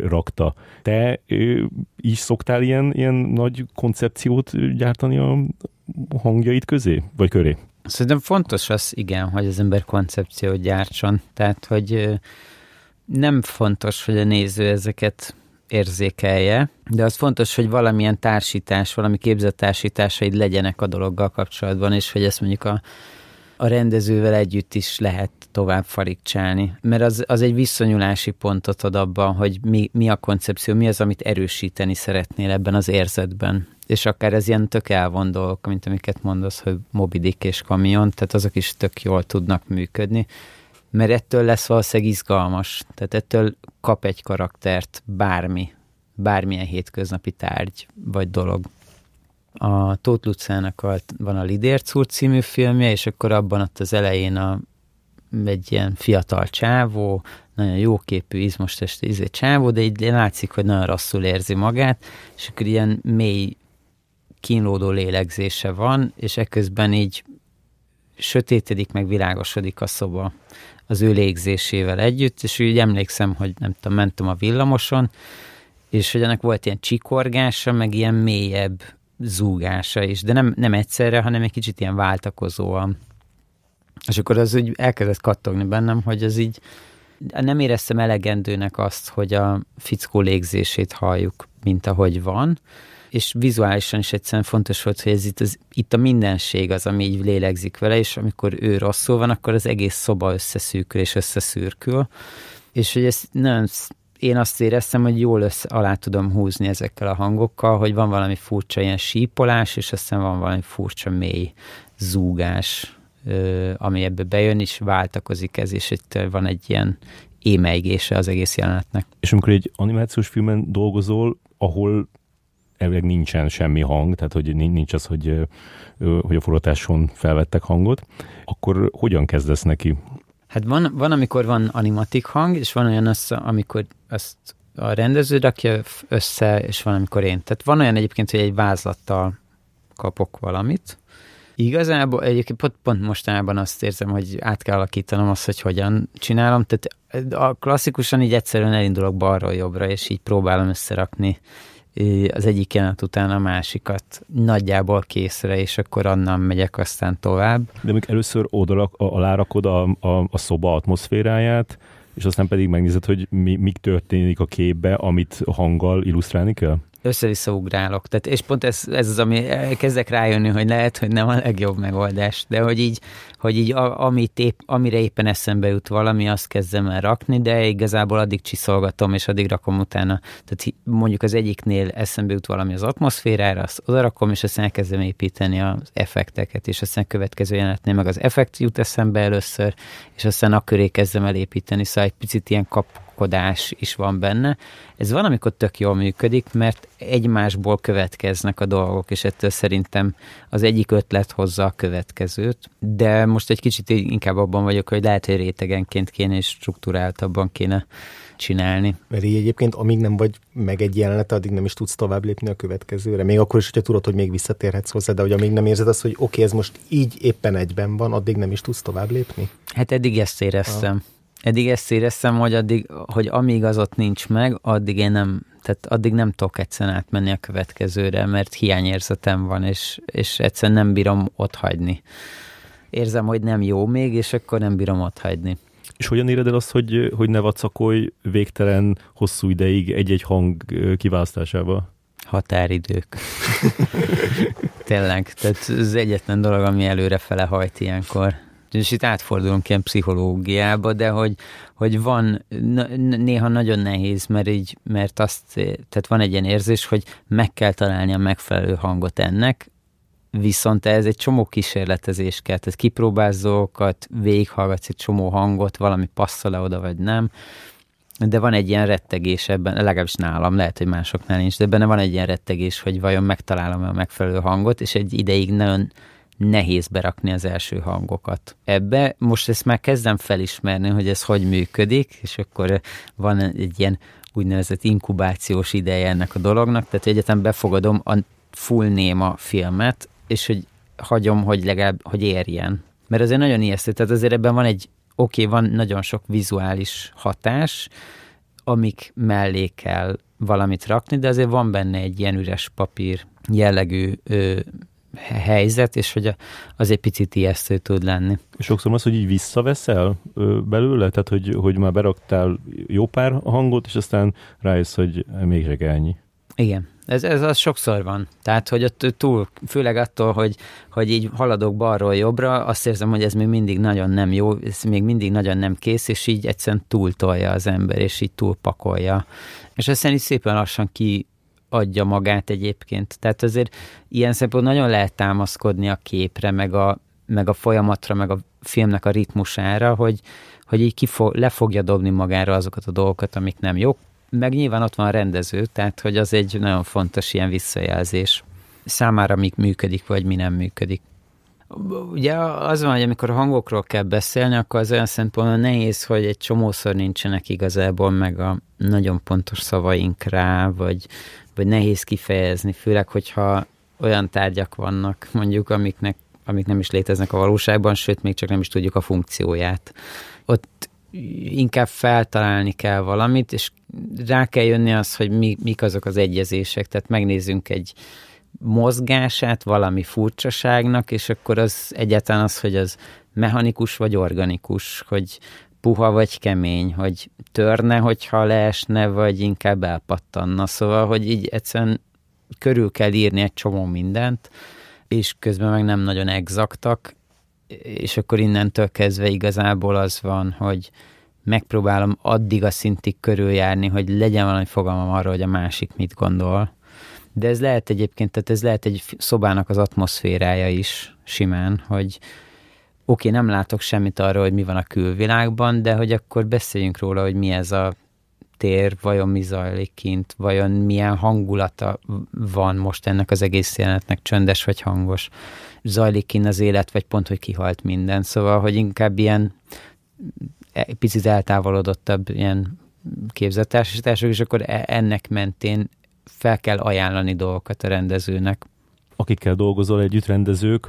rakta. Te is szoktál ilyen, ilyen nagy koncepciót gyártani a hangjait közé, vagy köré? Szerintem fontos az, igen, hogy az ember koncepciót gyártson. Tehát, hogy nem fontos, hogy a néző ezeket érzékelje, de az fontos, hogy valamilyen társítás, valami képzettársításaid legyenek a dologgal kapcsolatban, és hogy ezt mondjuk a, a rendezővel együtt is lehet tovább farigcsálni. Mert az, az egy viszonyulási pontot ad abban, hogy mi, mi a koncepció, mi az, amit erősíteni szeretnél ebben az érzetben. És akár ez ilyen tök elvon dolgok, mint amiket mondasz, hogy Moby Dick és Kamion, tehát azok is tök jól tudnak működni. Mert ettől lesz valószínűleg izgalmas. Tehát ettől kap egy karaktert bármi, bármilyen hétköznapi tárgy vagy dolog a Tóth Lucának van a Lidérc című filmje, és akkor abban ott az elején a egy ilyen fiatal csávó, nagyon jóképű, izmos testi izé csávó, de így látszik, hogy nagyon rosszul érzi magát, és akkor ilyen mély kínlódó lélegzése van, és ekközben így sötétedik, meg világosodik a szoba az ő légzésével együtt, és úgy emlékszem, hogy nem tudom, mentem a villamoson, és hogy ennek volt ilyen csikorgása, meg ilyen mélyebb zúgása is, de nem, nem egyszerre, hanem egy kicsit ilyen váltakozóan. És akkor az úgy elkezdett kattogni bennem, hogy ez így nem éreztem elegendőnek azt, hogy a fickó légzését halljuk, mint ahogy van, és vizuálisan is egyszerűen fontos volt, hogy ez itt, az, itt a mindenség az, ami így lélegzik vele, és amikor ő rosszul van, akkor az egész szoba összeszűkül és összeszűrkül, és hogy ez nagyon én azt éreztem, hogy jól össze, alá tudom húzni ezekkel a hangokkal, hogy van valami furcsa ilyen sípolás, és aztán van valami furcsa mély zúgás, ami ebbe bejön, és váltakozik ez, és itt van egy ilyen émeigése az egész jelenetnek. És amikor egy animációs filmen dolgozol, ahol elvileg nincsen semmi hang, tehát hogy nincs az, hogy, hogy a forgatáson felvettek hangot, akkor hogyan kezdesz neki? Hát van, van, amikor van animatik hang, és van olyan, az, amikor azt a rendező rakja össze, és van, amikor én. Tehát van olyan egyébként, hogy egy vázlattal kapok valamit, Igazából egyébként pont, pont mostanában azt érzem, hogy át kell alakítanom azt, hogy hogyan csinálom. Tehát a klasszikusan így egyszerűen elindulok balról jobbra, és így próbálom összerakni az egyik jelenet után a másikat nagyjából készre, és akkor annan megyek aztán tovább. De még először oda alárakod a, a, a szoba atmoszféráját, és aztán pedig megnézed, hogy mi, mi történik a képbe, amit hanggal illusztrálni kell? Össze-vissza ugrálok. Tehát, és pont ez, ez az, ami kezdek rájönni, hogy lehet, hogy nem a legjobb megoldás, de hogy így, hogy így a, amit épp, amire éppen eszembe jut valami, azt kezdem el rakni, de igazából addig csiszolgatom, és addig rakom utána. Tehát mondjuk az egyiknél eszembe jut valami az atmoszférára, azt odarakom, és aztán elkezdem építeni az effekteket, és aztán a következő jelenetnél meg az effekt jut eszembe először, és aztán a köré kezdem el építeni, szóval egy picit ilyen kap, kapkodás is van benne. Ez van, amikor tök jól működik, mert egymásból következnek a dolgok, és ettől szerintem az egyik ötlet hozza a következőt, de most egy kicsit inkább abban vagyok, hogy lehet, hogy rétegenként kéne és struktúráltabban kéne csinálni. Mert így egyébként, amíg nem vagy meg egy jelenet, addig nem is tudsz tovább lépni a következőre. Még akkor is, hogyha tudod, hogy még visszatérhetsz hozzá, de hogy amíg nem érzed azt, hogy oké, okay, ez most így éppen egyben van, addig nem is tudsz tovább lépni. Hát eddig ezt éreztem. Ah eddig ezt éreztem, hogy addig, hogy amíg az ott nincs meg, addig én nem, tehát addig nem tudok egyszerűen átmenni a következőre, mert hiányérzetem van, és, és egyszerűen nem bírom ott hagyni. Érzem, hogy nem jó még, és akkor nem bírom ott hagyni. És hogyan éred el azt, hogy, hogy ne vacakolj végtelen, hosszú ideig egy-egy hang kiválasztásával? Határidők. <laughs> Tényleg, tehát ez egyetlen dolog, ami előre fele hajt ilyenkor. És itt átfordulunk ilyen pszichológiába, de hogy, hogy van, néha nagyon nehéz, mert így, mert azt, tehát van egy ilyen érzés, hogy meg kell találni a megfelelő hangot ennek, viszont ez egy csomó kísérletezés kell, tehát kipróbálsz dolgokat, végighallgatsz egy csomó hangot, valami passzol-e oda, vagy nem, de van egy ilyen rettegés ebben, legalábbis nálam, lehet, hogy másoknál nincs, de benne van egy ilyen rettegés, hogy vajon megtalálom a megfelelő hangot, és egy ideig nagyon nehéz berakni az első hangokat ebbe. Most ezt már kezdem felismerni, hogy ez hogy működik, és akkor van egy ilyen úgynevezett inkubációs ideje ennek a dolognak, tehát egyetem befogadom a full néma filmet, és hogy hagyom, hogy legalább, hogy érjen. Mert azért nagyon ijesztő, tehát azért ebben van egy, oké, okay, van nagyon sok vizuális hatás, amik mellé kell valamit rakni, de azért van benne egy ilyen üres papír jellegű ö, helyzet, és hogy az egy picit ijesztő tud lenni. Sokszor az, hogy így visszaveszel belőle, tehát hogy, hogy már beraktál jó pár hangot, és aztán rájössz, hogy még ennyi. Igen, ez, ez az sokszor van. Tehát, hogy ott túl, főleg attól, hogy, hogy így haladok balról jobbra, azt érzem, hogy ez még mindig nagyon nem jó, ez még mindig nagyon nem kész, és így egyszerűen túltolja az ember, és így túlpakolja. És aztán így szépen lassan ki adja magát egyébként. Tehát azért ilyen szempontból nagyon lehet támaszkodni a képre, meg a, meg a folyamatra, meg a filmnek a ritmusára, hogy, hogy így kifog, le fogja dobni magára azokat a dolgokat, amik nem jók. Meg nyilván ott van a rendező, tehát hogy az egy nagyon fontos ilyen visszajelzés számára, mi működik, vagy mi nem működik. Ugye az van, hogy amikor a hangokról kell beszélni, akkor az olyan szempontból nehéz, hogy egy csomószor nincsenek igazából meg a nagyon pontos szavaink rá, vagy, vagy nehéz kifejezni, főleg, hogyha olyan tárgyak vannak, mondjuk, amiknek, amik nem is léteznek a valóságban, sőt, még csak nem is tudjuk a funkcióját. Ott inkább feltalálni kell valamit, és rá kell jönni az, hogy mi, mik azok az egyezések, tehát megnézzünk egy mozgását valami furcsaságnak, és akkor az egyáltalán az, hogy az mechanikus vagy organikus, hogy puha vagy kemény, hogy törne, hogyha leesne, vagy inkább elpattanna. Szóval, hogy így egyszerűen körül kell írni egy csomó mindent, és közben meg nem nagyon exaktak, és akkor innentől kezdve igazából az van, hogy megpróbálom addig a szintig körüljárni, hogy legyen valami fogalmam arról, hogy a másik mit gondol. De ez lehet egyébként, tehát ez lehet egy szobának az atmoszférája is simán, hogy oké, nem látok semmit arról, hogy mi van a külvilágban, de hogy akkor beszéljünk róla, hogy mi ez a tér, vajon mi zajlik kint, vajon milyen hangulata van most ennek az egész jelenetnek, csöndes vagy hangos, zajlik kint az élet, vagy pont, hogy kihalt minden. Szóval, hogy inkább ilyen e, picit eltávolodottabb ilyen képzettársítások, és akkor e, ennek mentén fel kell ajánlani dolgokat a rendezőnek akikkel dolgozol együtt, rendezők,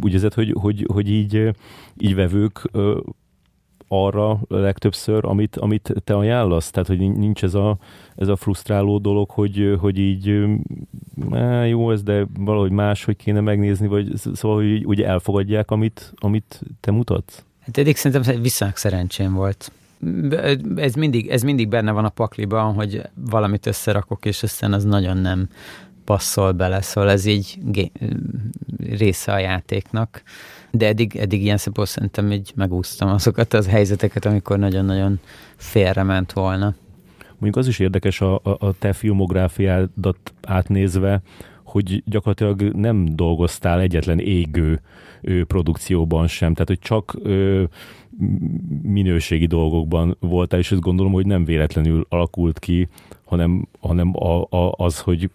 úgy érzed, hogy, hogy, hogy így, így vevők arra legtöbbször, amit, amit te ajánlasz? Tehát, hogy nincs ez a, ez a frusztráló dolog, hogy, hogy így á, jó ez, de valahogy más, hogy kéne megnézni, vagy szóval, hogy úgy elfogadják, amit, amit te mutatsz? Hát eddig szerintem viszonylag szerencsém volt. Ez mindig, ez mindig benne van a pakliban, hogy valamit összerakok, és aztán az nagyon nem passzol bele, szóval ez így része a játéknak. De eddig, eddig ilyen szempontból szerintem így megúsztam azokat az helyzeteket, amikor nagyon-nagyon félrement volna. Mondjuk az is érdekes a, a, a te filmográfiádat átnézve, hogy gyakorlatilag nem dolgoztál egyetlen égő ő, produkcióban sem, tehát hogy csak ö, minőségi dolgokban voltál, és ezt gondolom, hogy nem véletlenül alakult ki, hanem, hanem a, a, az, hogy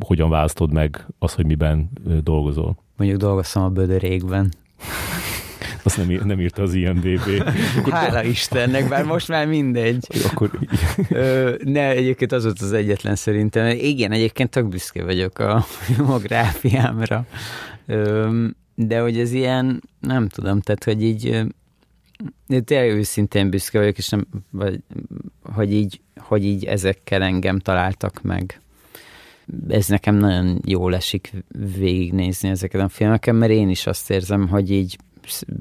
hogyan választod meg az, hogy miben dolgozol? Mondjuk dolgoztam a Bödörégben. <laughs> Azt nem, nem írta az IMDB. <laughs> Hála Istennek, bár most már mindegy. Akkor... Ö, ne, egyébként az volt az egyetlen szerintem. Igen, egyébként tök büszke vagyok a <laughs> filmográfiámra. Ö, de hogy ez ilyen, nem tudom, tehát hogy így tényleg őszintén büszke vagyok, és nem, vagy, hogy így, hogy így ezekkel engem találtak meg ez nekem nagyon jól esik végignézni ezeket a filmeket, mert én is azt érzem, hogy így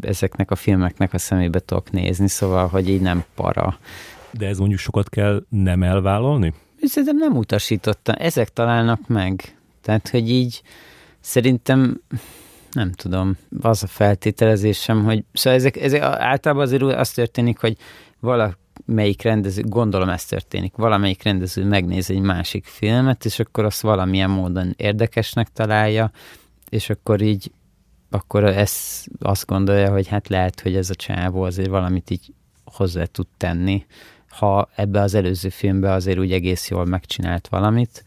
ezeknek a filmeknek a szemébe tudok nézni, szóval, hogy így nem para. De ez mondjuk sokat kell nem elvállalni? Szerintem nem utasítottam. Ezek találnak meg. Tehát, hogy így Szerintem nem tudom, az a feltételezésem, hogy szóval ezek, ezek általában azért az történik, hogy valamelyik rendező, gondolom ez történik, valamelyik rendező megnéz egy másik filmet, és akkor azt valamilyen módon érdekesnek találja, és akkor így akkor ez azt gondolja, hogy hát lehet, hogy ez a csávó azért valamit így hozzá tud tenni, ha ebbe az előző filmbe azért úgy egész jól megcsinált valamit.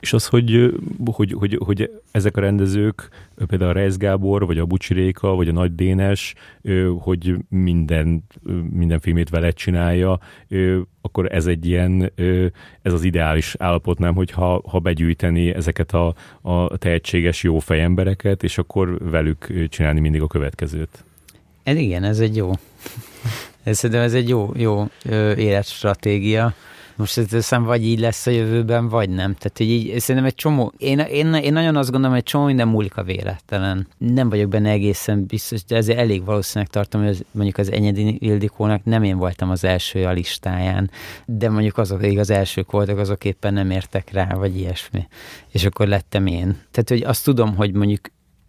És az, hogy, hogy, hogy, hogy ezek a rendezők, például a Reis Gábor, vagy a Bucsi Réka, vagy a Nagy Dénes, hogy minden, minden filmét vele csinálja, akkor ez egy ilyen, ez az ideális állapot, nem, hogy ha, ha begyűjteni ezeket a, a tehetséges jó fejembereket, és akkor velük csinálni mindig a következőt. Ez igen, ez egy jó. Ez, szerintem ez egy jó, jó életstratégia. Most ez hiszem, vagy így lesz a jövőben, vagy nem. Tehát hogy így, szerintem egy csomó, én, én, én nagyon azt gondolom, hogy egy csomó minden múlik a véletlen. Nem vagyok benne egészen biztos, de ezért elég valószínűleg tartom, hogy az, mondjuk az Enyedi Ildikónak nem én voltam az első a listáján, de mondjuk azok, akik az elsők voltak, azok éppen nem értek rá, vagy ilyesmi. És akkor lettem én. Tehát, hogy azt tudom, hogy mondjuk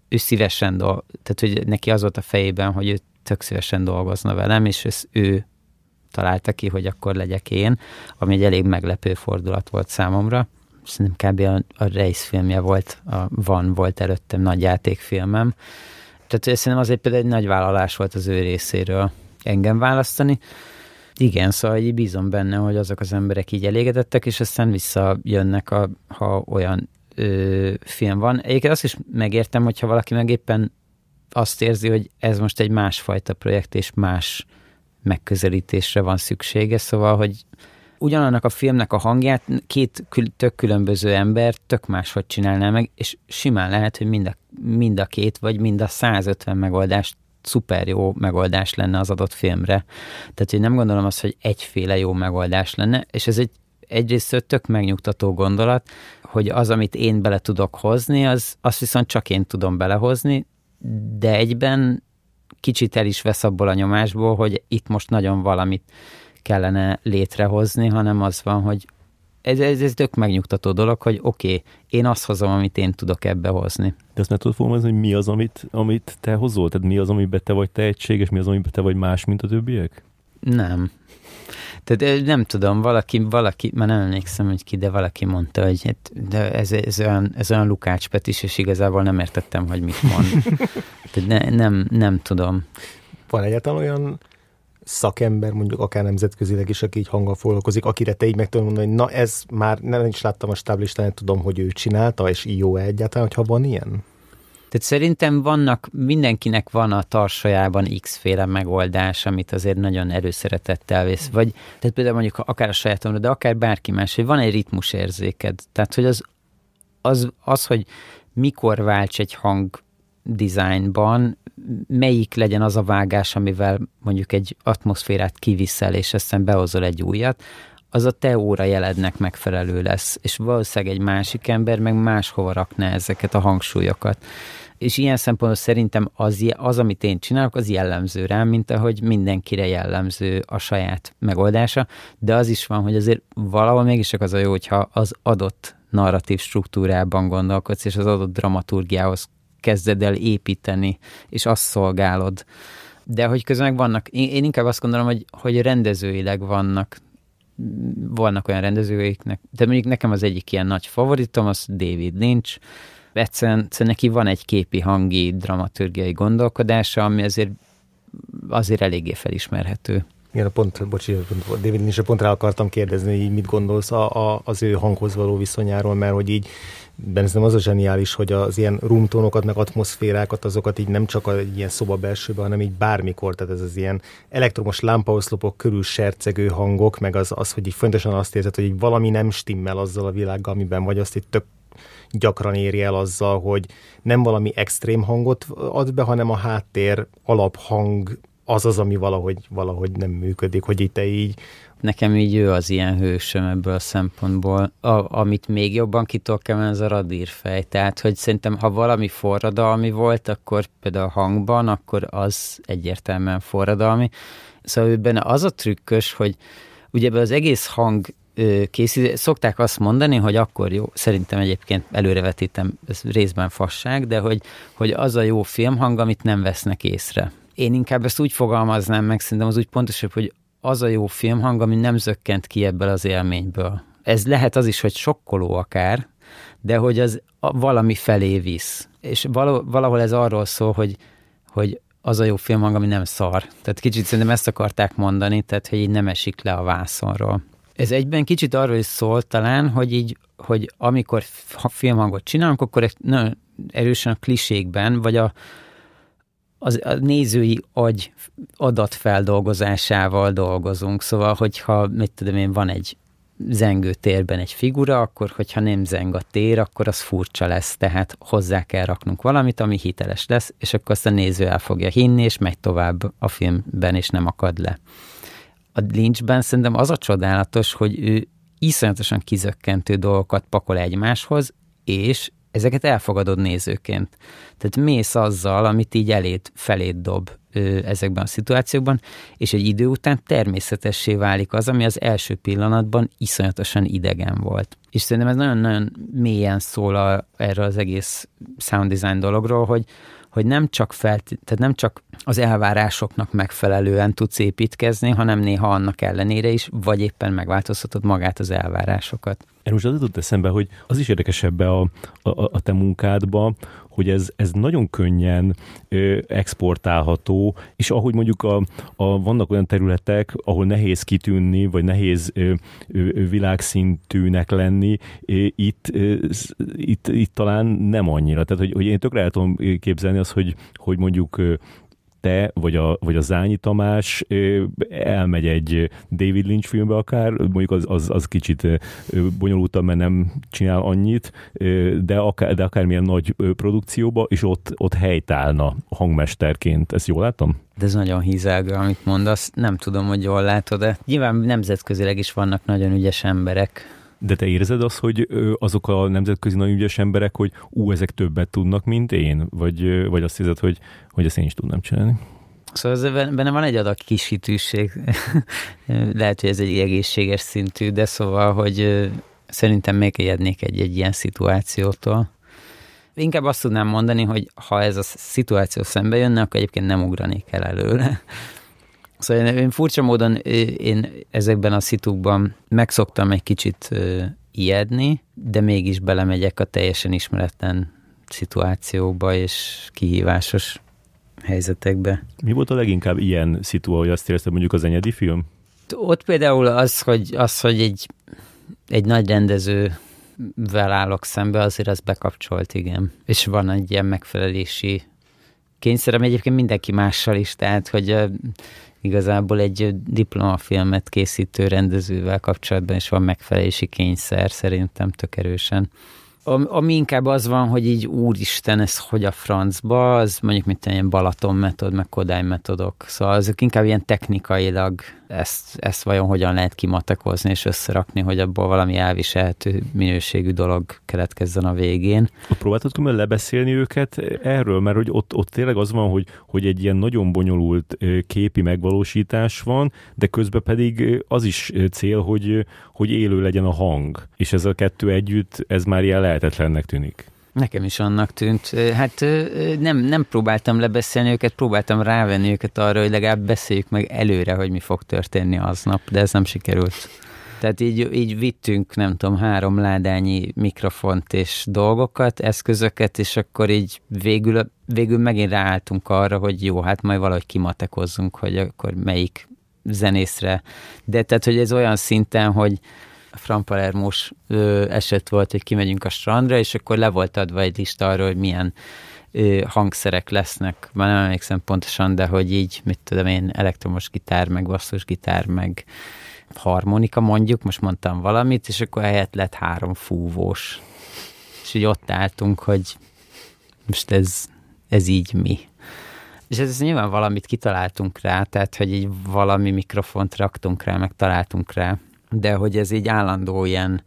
ő szívesen dolg, tehát hogy neki az volt a fejében, hogy ő tök szívesen dolgozna velem, és ez ő találta ki, hogy akkor legyek én, ami egy elég meglepő fordulat volt számomra. Szerintem kb. a, a Race filmje volt, a Van volt előttem nagy játékfilmem. Tehát szerintem azért például egy nagy vállalás volt az ő részéről engem választani. Igen, szóval így bízom benne, hogy azok az emberek így elégedettek, és aztán visszajönnek, a, ha olyan ö, film van. Egyébként azt is megértem, hogyha valaki meg éppen azt érzi, hogy ez most egy másfajta projekt, és más megközelítésre van szüksége, szóval, hogy ugyanannak a filmnek a hangját két kül- tök különböző ember tök máshogy csinálná meg, és simán lehet, hogy mind a, mind a két, vagy mind a 150 megoldást szuper jó megoldás lenne az adott filmre. Tehát, hogy nem gondolom azt, hogy egyféle jó megoldás lenne, és ez egy egyrészt tök megnyugtató gondolat, hogy az, amit én bele tudok hozni, az, azt viszont csak én tudom belehozni, de egyben kicsit el is vesz abból a nyomásból, hogy itt most nagyon valamit kellene létrehozni, hanem az van, hogy ez, ez, ez tök megnyugtató dolog, hogy oké, okay, én azt hozom, amit én tudok ebbe hozni. De azt meg tudod fogalmazni, hogy mi az, amit, amit te hozol? Tehát mi az, amiben te vagy tehetséges, mi az, amiben te vagy más, mint a többiek? Nem. Tehát nem tudom, valaki, valaki, már nem emlékszem, hogy ki, de valaki mondta, hogy hát, de ez, ez, olyan, ez olyan Lukács Petis, és igazából nem értettem, hogy mit mond. <laughs> Tehát ne, nem, nem tudom. Van egyáltalán olyan szakember, mondjuk akár nemzetközileg is, aki így hanggal foglalkozik, akire te így meg tudod mondani, hogy na ez már nem is láttam a stáblistán, tudom, hogy ő csinálta, és jó -e egyáltalán, hogyha van ilyen? Tehát szerintem vannak, mindenkinek van a tarsajában x-féle megoldás, amit azért nagyon erőszeretettel vész. Vagy, tehát például mondjuk akár a sajátomra, de akár bárki más, hogy van egy ritmusérzéked. Tehát, hogy az, az, az hogy mikor válts egy hang designban, melyik legyen az a vágás, amivel mondjuk egy atmoszférát kiviszel, és aztán behozol egy újat, az a te óra jelednek megfelelő lesz, és valószínűleg egy másik ember meg máshova rakná ezeket a hangsúlyokat. És ilyen szempontból szerintem az, az, amit én csinálok, az jellemző rám, mint ahogy mindenkire jellemző a saját megoldása, de az is van, hogy azért valahol mégis az a jó, hogyha az adott narratív struktúrában gondolkodsz, és az adott dramaturgiához kezded el építeni, és azt szolgálod. De hogy közben vannak, én, én inkább azt gondolom, hogy, hogy rendezőileg vannak vannak olyan rendezőiknek, de mondjuk nekem az egyik ilyen nagy favoritom, az David Lynch, egyszerűen, egyszerűen neki van egy képi hangi dramaturgiai gondolkodása, ami azért, azért eléggé felismerhető. Igen, a pont, bocsi, David Lynch, pont rá akartam kérdezni, hogy így mit gondolsz a, a, az ő hanghoz való viszonyáról, mert hogy így benne az a zseniális, hogy az ilyen rumtónokat, meg atmoszférákat, azokat így nem csak egy ilyen szoba belsőben, hanem így bármikor, tehát ez az ilyen elektromos lámpaoszlopok körül sercegő hangok, meg az, az hogy így fontosan azt érzed, hogy így valami nem stimmel azzal a világgal, amiben vagy, azt itt tök gyakran éri el azzal, hogy nem valami extrém hangot ad be, hanem a háttér alaphang az az, ami valahogy, valahogy nem működik, hogy itt így Nekem így ő az ilyen hősöm ebből a szempontból. A, amit még jobban ki tudok emelni, az a radírfej. Tehát, hogy szerintem, ha valami forradalmi volt, akkor például a hangban, akkor az egyértelműen forradalmi. Szóval benne az a trükkös, hogy ugye az egész hang készít. Szokták azt mondani, hogy akkor jó, szerintem egyébként előrevetítem, ez részben fasság, de hogy, hogy az a jó filmhang, amit nem vesznek észre. Én inkább ezt úgy fogalmaznám meg, szerintem az úgy pontosabb, hogy az a jó filmhang, ami nem zökkent ki ebből az élményből. Ez lehet az is, hogy sokkoló akár, de hogy az valami felé visz. És valahol ez arról szól, hogy, hogy az a jó filmhang, ami nem szar. Tehát kicsit szerintem ezt akarták mondani, tehát hogy így nem esik le a vászonról. Ez egyben kicsit arról is szól talán, hogy így, hogy amikor filmhangot csinálunk, akkor nagyon erősen a klisékben, vagy a, az, a nézői agy adatfeldolgozásával dolgozunk. Szóval, hogyha, mit tudom én, van egy zengő térben egy figura, akkor hogyha nem zeng a tér, akkor az furcsa lesz, tehát hozzá kell raknunk valamit, ami hiteles lesz, és akkor azt a néző el fogja hinni, és megy tovább a filmben, és nem akad le. A Lynchben szerintem az a csodálatos, hogy ő iszonyatosan kizökkentő dolgokat pakol egymáshoz, és ezeket elfogadod nézőként. Tehát mész azzal, amit így eléd, feléd dob ö, ezekben a szituációkban, és egy idő után természetessé válik az, ami az első pillanatban iszonyatosan idegen volt. És szerintem ez nagyon-nagyon mélyen szól a, erről az egész sound design dologról, hogy, hogy nem csak, felt, tehát nem csak az elvárásoknak megfelelően tudsz építkezni, hanem néha annak ellenére is, vagy éppen megváltoztatod magát az elvárásokat. Én most az jutott eszembe, hogy az is érdekes ebbe a, a, a te munkádba, hogy ez, ez nagyon könnyen ö, exportálható, és ahogy mondjuk a, a, vannak olyan területek, ahol nehéz kitűnni, vagy nehéz ö, ö, világszintűnek lenni, ö, itt, ö, itt, itt talán nem annyira. Tehát, hogy, hogy én tökre el tudom képzelni azt, hogy, hogy mondjuk te, vagy a, vagy a Zányi Tamás elmegy egy David Lynch filmbe akár, mondjuk az, az, az kicsit bonyolultabb, mert nem csinál annyit, de, akár, de akármilyen nagy produkcióba, és ott, ott helytállna hangmesterként. Ezt jól látom? De ez nagyon hízelgő, amit mondasz. Nem tudom, hogy jól látod, de nyilván nemzetközileg is vannak nagyon ügyes emberek, de te érzed azt, hogy azok a nemzetközi nagyon ügyes emberek, hogy ú, ezek többet tudnak, mint én? Vagy, vagy azt hiszed, hogy, hogy ezt én is tudnám csinálni? Szóval ez, benne van egy adag kisítőség. <laughs> Lehet, hogy ez egy egészséges szintű, de szóval, hogy szerintem még egy, egy ilyen szituációtól. Inkább azt tudnám mondani, hogy ha ez a szituáció szembe jönne, akkor egyébként nem ugranék el előle. Szóval én, én furcsa módon én ezekben a szitukban megszoktam egy kicsit ijedni, de mégis belemegyek a teljesen ismeretlen szituációba és kihívásos helyzetekbe. Mi volt a leginkább ilyen szitu, hogy azt érezted mondjuk az enyedi film? Ott például az, hogy, az, hogy egy, egy nagy rendezővel állok szembe, azért az bekapcsolt, igen. És van egy ilyen megfelelési kényszerem egyébként mindenki mással is, tehát hogy igazából egy diplomafilmet készítő rendezővel kapcsolatban is van megfelelési kényszer, szerintem tök erősen. Ami inkább az van, hogy így úristen, ez hogy a francba, az mondjuk mint ilyen Balaton metod, meg Kodály metodok. Szóval azok inkább ilyen technikailag ezt, ezt vajon hogyan lehet kimatekozni és összerakni, hogy abból valami elviselhető minőségű dolog keletkezzen a végén. Próbáltad különben lebeszélni őket erről, mert hogy ott, ott tényleg az van, hogy, hogy egy ilyen nagyon bonyolult képi megvalósítás van, de közben pedig az is cél, hogy, hogy élő legyen a hang. És ez a kettő együtt, ez már ilyen lehetetlennek tűnik. Nekem is annak tűnt. Hát nem, nem próbáltam lebeszélni őket, próbáltam rávenni őket arra, hogy legalább beszéljük meg előre, hogy mi fog történni aznap, de ez nem sikerült. Tehát így, így vittünk, nem tudom, három ládányi mikrofont és dolgokat, eszközöket, és akkor így végül, végül megint ráálltunk arra, hogy jó, hát majd valahogy kimatekozzunk, hogy akkor melyik zenészre. De tehát, hogy ez olyan szinten, hogy Fran Palermos eset volt, hogy kimegyünk a strandra, és akkor le volt adva egy lista arról, hogy milyen ö, hangszerek lesznek, már nem emlékszem pontosan, de hogy így, mit tudom én, elektromos gitár, meg basszusgitár, meg harmonika mondjuk, most mondtam valamit, és akkor helyett lett három fúvós. És így ott álltunk, hogy most ez, ez így mi. És ez, nyilván valamit kitaláltunk rá, tehát hogy így valami mikrofont raktunk rá, meg találtunk rá, de hogy ez így állandó ilyen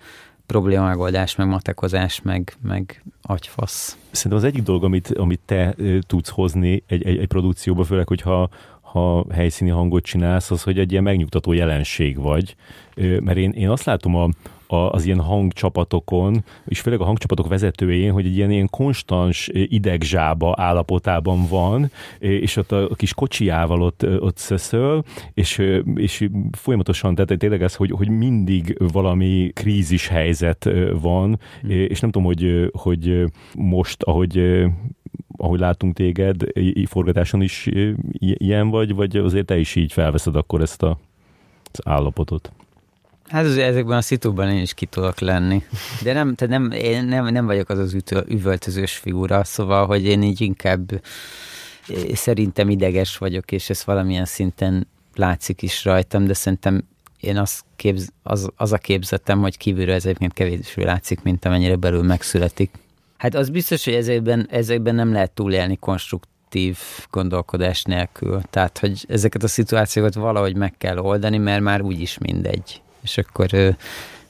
problémamegoldás, meg matekozás, meg, meg agyfasz. Szerintem az egyik dolog, amit, amit te tudsz hozni egy, egy, egy produkcióba, főleg, hogyha ha helyszíni hangot csinálsz, az, hogy egy ilyen megnyugtató jelenség vagy. Mert én, én azt látom a, az ilyen hangcsapatokon, és főleg a hangcsapatok vezetőjén, hogy egy ilyen, ilyen konstans idegzsába állapotában van, és ott a, kis kocsijával ott, ott szeszöl, és, és folyamatosan, tehát tényleg ez, hogy, hogy mindig valami krízis helyzet van, hmm. és nem tudom, hogy, hogy most, ahogy ahogy látunk téged, forgatáson is ilyen vagy, vagy azért te is így felveszed akkor ezt a, az állapotot? Hát az, ezekben a szitúban én is ki tudok lenni. De nem, tehát nem, én nem, nem vagyok az az ütő, üvöltözős figura, szóval, hogy én így inkább szerintem ideges vagyok, és ez valamilyen szinten látszik is rajtam, de szerintem én az, képz, az, az a képzetem, hogy kívülről ez egyébként kevésbé látszik, mint amennyire belül megszületik. Hát az biztos, hogy ezekben, ezekben nem lehet túlélni konstruktív gondolkodás nélkül. Tehát, hogy ezeket a szituációkat valahogy meg kell oldani, mert már úgyis mindegy és akkor,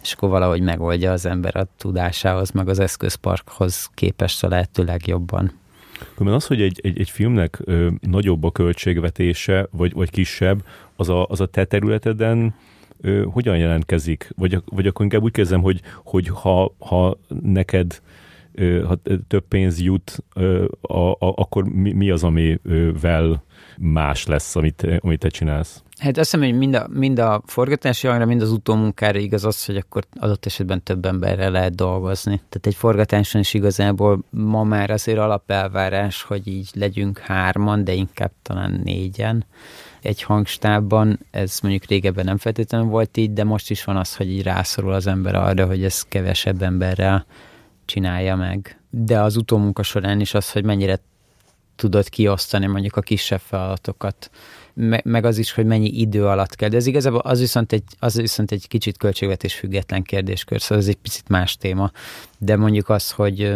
és akkor valahogy megoldja az ember a tudásához, meg az eszközparkhoz képest a lehető legjobban. Különben az, hogy egy, egy, egy filmnek ö, nagyobb a költségvetése, vagy, vagy kisebb, az a, az a te területeden ö, hogyan jelentkezik? Vagy, vagy akkor inkább úgy kezdem, hogy, hogy ha, ha neked ö, ha több pénz jut, ö, a, a, akkor mi, mi az, amivel más lesz, amit, amit te csinálsz? Hát azt hiszem, hogy mind a, mind a forgatási hangra, mind az utómunkára igaz az, hogy akkor adott esetben több emberrel lehet dolgozni. Tehát egy forgatáson is igazából ma már azért alapelvárás, hogy így legyünk hárman, de inkább talán négyen egy hangstábban. Ez mondjuk régebben nem feltétlenül volt így, de most is van az, hogy így rászorul az ember arra, hogy ez kevesebb emberrel csinálja meg. De az utómunka során is az, hogy mennyire tudod kiosztani mondjuk a kisebb feladatokat meg az is, hogy mennyi idő alatt kell. De ez igazából az viszont egy, az viszont egy kicsit költségvetés független kérdéskör, szóval ez egy picit más téma. De mondjuk az, hogy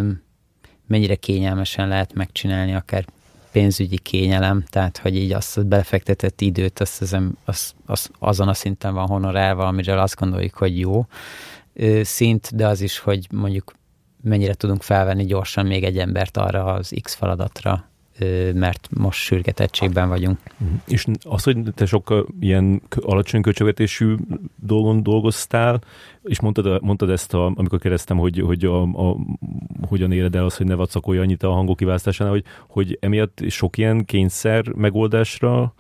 mennyire kényelmesen lehet megcsinálni, akár pénzügyi kényelem, tehát hogy így azt a befektetett időt, azt az, az, az, azon a szinten van honorálva, amiről azt gondoljuk, hogy jó szint, de az is, hogy mondjuk mennyire tudunk felvenni gyorsan még egy embert arra az X feladatra, mert most sürgetettségben vagyunk. Mhm. És az, hogy te sok ilyen alacsony költségvetésű dolgon dolgoztál, és mondtad, mondtad ezt, a, amikor kérdeztem, hogy, hogy a, a, hogyan éred el az, hogy ne vacakolj annyit a hangok kiválasztásánál, hogy, hogy emiatt sok ilyen kényszer megoldásra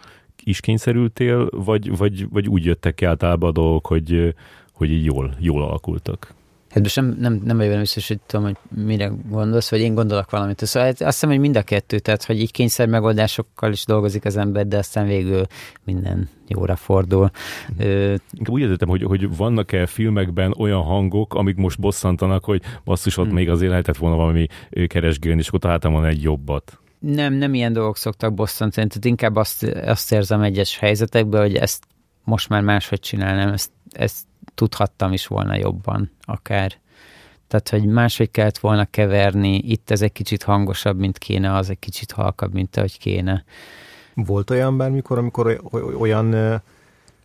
is kényszerültél, vagy, vagy, vagy úgy jöttek ki általában a dolgok, hogy, hogy így jól, jól alakultak? Hát most nem, nem, nem vagyok biztos, hogy tudom, hogy mire gondolsz, vagy én gondolok valamit. Szóval hát azt hiszem, hogy mind a kettő, tehát hogy így kényszer megoldásokkal is dolgozik az ember, de aztán végül minden jóra fordul. Mm. Inkább úgy értettem, hogy, hogy vannak-e filmekben olyan hangok, amik most bosszantanak, hogy basszus, ott hmm. még azért lehetett volna valami keresgélni, és akkor találtam volna egy jobbat. Nem, nem ilyen dolgok szoktak bosszantani, tehát inkább azt, azt érzem egyes helyzetekben, hogy ezt most már máshogy csinálnám, ezt, ezt tudhattam is volna jobban akár. Tehát, hogy máshogy kellett volna keverni, itt ez egy kicsit hangosabb, mint kéne, az egy kicsit halkabb, mint ahogy kéne. Volt olyan bármikor, amikor olyan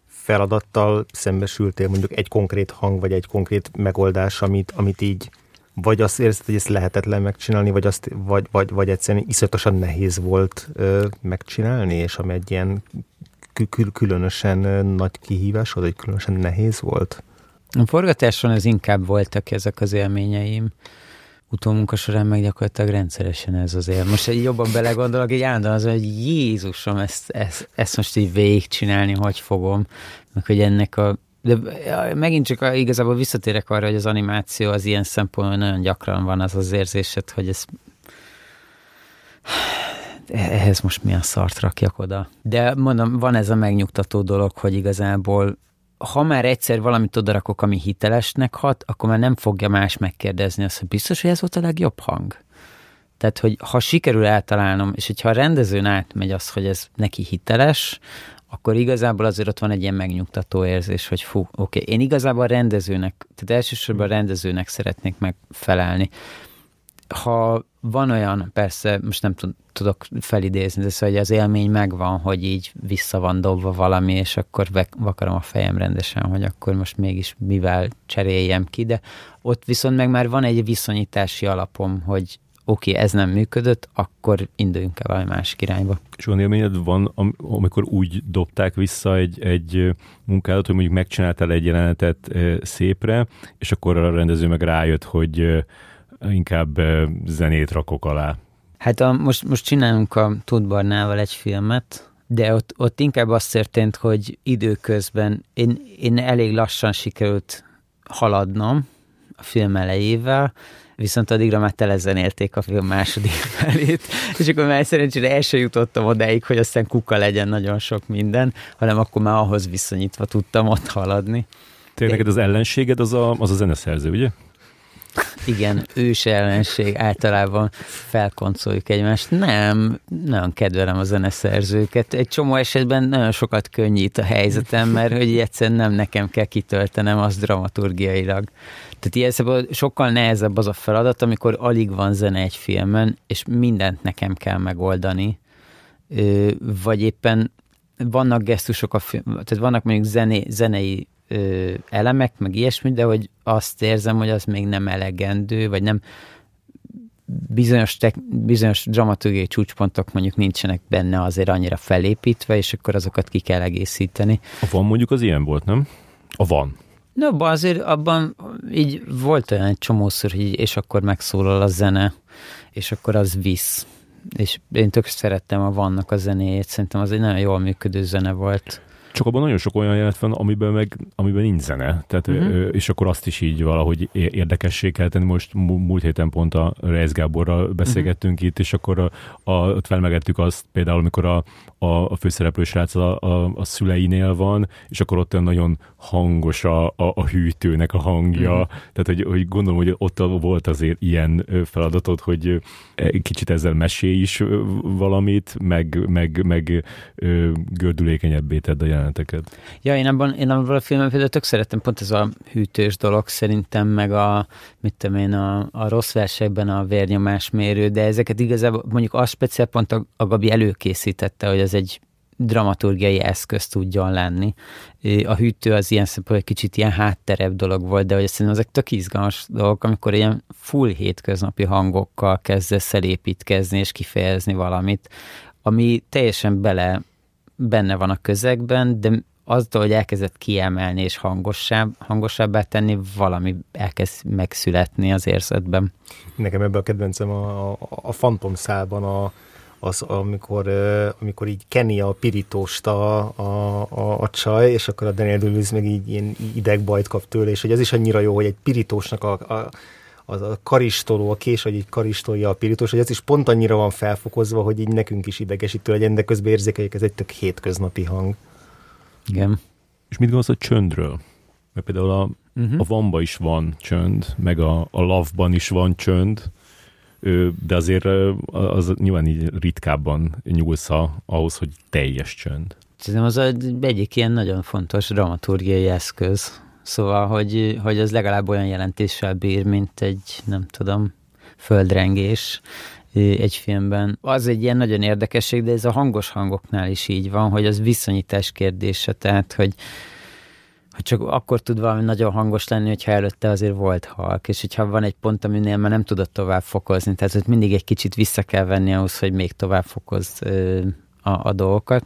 feladattal szembesültél, mondjuk egy konkrét hang, vagy egy konkrét megoldás, amit, amit így vagy azt érzed, hogy ezt lehetetlen megcsinálni, vagy, azt, vagy, vagy, vagy egyszerűen iszonyatosan nehéz volt ö, megcsinálni, és ami egy ilyen kül- különösen nagy kihívás volt, vagy különösen nehéz volt? A forgatáson ez inkább voltak ezek az élményeim. Utómunka során meg gyakorlatilag rendszeresen ez az él. Most egy jobban belegondolok, egy állandóan az, hogy Jézusom, ezt, ezt, ezt most így végigcsinálni, hogy fogom, meg hogy ennek a de megint csak igazából visszatérek arra, hogy az animáció az ilyen szempontból nagyon gyakran van az az érzésed, hogy ez ehhez most milyen szart rakjak oda. De mondom, van ez a megnyugtató dolog, hogy igazából ha már egyszer valamit odarakok, ami hitelesnek hat, akkor már nem fogja más megkérdezni azt, hogy biztos, hogy ez volt a legjobb hang. Tehát, hogy ha sikerül eltalálnom, és hogyha a rendezőn átmegy az, hogy ez neki hiteles, akkor igazából azért ott van egy ilyen megnyugtató érzés, hogy fú, oké, okay, én igazából a rendezőnek, tehát elsősorban a rendezőnek szeretnék megfelelni ha van olyan, persze most nem tudok felidézni, de szóval hogy az élmény megvan, hogy így vissza van dobva valami, és akkor vakarom a fejem rendesen, hogy akkor most mégis mivel cseréljem ki, de ott viszont meg már van egy viszonyítási alapom, hogy oké, okay, ez nem működött, akkor induljunk el valami másik irányba. És olyan élményed van, amikor úgy dobták vissza egy, egy munkádat, hogy mondjuk megcsináltál egy jelenetet szépre, és akkor a rendező meg rájött, hogy inkább zenét rakok alá. Hát a, most, most csinálunk a Tudbarnával egy filmet, de ott, ott inkább az történt, hogy időközben én, én elég lassan sikerült haladnom a film elejével, viszont addigra már telezenélték a film második <laughs> felét, és akkor már szerencsére el sem jutottam odáig, hogy aztán kuka legyen nagyon sok minden, hanem akkor már ahhoz viszonyítva tudtam ott haladni. Tényleg az ellenséged az a, az a zeneszerző, ugye? Igen, ős ellenség, általában felkoncoljuk egymást. Nem, nagyon kedvelem a zeneszerzőket. Egy csomó esetben nagyon sokat könnyít a helyzetem, mert hogy egyszerűen nem nekem kell kitöltenem az dramaturgiailag. Tehát ilyen sokkal nehezebb az a feladat, amikor alig van zene egy filmen, és mindent nekem kell megoldani. Vagy éppen vannak gesztusok a film, tehát vannak mondjuk zené, zenei ö, elemek, meg ilyesmi, de hogy azt érzem, hogy az még nem elegendő, vagy nem bizonyos, tek, bizonyos dramaturgiai csúcspontok mondjuk nincsenek benne azért annyira felépítve, és akkor azokat ki kell egészíteni. A van mondjuk az ilyen volt, nem? A van. No, azért abban így volt olyan egy csomószor, hogy és akkor megszólal a zene, és akkor az visz. És én tök szerettem a vannak a zenéjét, szerintem az egy nagyon jól működő zene volt. Csak abban nagyon sok olyan jelent van, amiben meg amiben nincs zene. Tehát, uh-huh. És akkor azt is így valahogy érdekessé kell tenni. Most múlt héten pont a Reis Gáborral beszélgettünk uh-huh. itt, és akkor a, a, ott felmegettük azt például, amikor a, a, a főszereplő srác a, a, a szüleinél van, és akkor ott olyan nagyon hangos a, a, a hűtőnek a hangja. Uh-huh. Tehát, hogy, hogy gondolom, hogy ott volt azért ilyen feladatod, hogy kicsit ezzel mesélj is valamit, meg, meg, meg gördülékenyebbé tedd a jeleneteket. Ja, én abban, én abban a filmben például tök szerettem pont ez a hűtős dolog szerintem, meg a, mit tudom én, a, a rossz versekben a vérnyomásmérő, de ezeket igazából mondjuk az speciál pont a, a Gabi előkészítette, hogy ez egy dramaturgiai eszköz tudjon lenni. A hűtő az ilyen szempontból egy kicsit ilyen hátterebb dolog volt, de hogy szerintem ezek tök izgalmas dolgok, amikor ilyen full hétköznapi hangokkal kezdesz el építkezni és kifejezni valamit, ami teljesen bele benne van a közegben, de azzal, hogy elkezdett kiemelni és hangosabb, hangosabbá tenni, valami elkezd megszületni az érzetben. Nekem ebben a kedvencem a, a, a Phantom szában a, az, amikor, amikor így keni a pirítóst a, a, a, a csaj, és akkor a Daniel Duluth meg így ilyen idegbajt kap tőle, és hogy ez is annyira jó, hogy egy pirítósnak a, a az a karistoló, a kés, hogy így karistolja a pirítós, hogy ez is pont annyira van felfokozva, hogy így nekünk is idegesítő legyen, de közben érzékeljük, ez egy tök hétköznapi hang. Igen. És mit gondolsz a csöndről? Mert például a, uh-huh. a Vamba is van csönd, meg a, a Love-ban is van csönd, de azért az nyilván így ritkábban nyúlsz ahhoz, hogy teljes csönd. Szerintem az egyik ilyen nagyon fontos dramaturgiai eszköz, Szóval, hogy, hogy az legalább olyan jelentéssel bír, mint egy, nem tudom, földrengés egy filmben. Az egy ilyen nagyon érdekesség, de ez a hangos hangoknál is így van, hogy az viszonyítás kérdése, tehát, hogy, hogy csak akkor tud valami nagyon hangos lenni, hogyha előtte azért volt halk, és hogyha van egy pont, aminél már nem tudod tovább fokozni, tehát hogy mindig egy kicsit vissza kell venni ahhoz, hogy még tovább fokoz a, a dolgokat.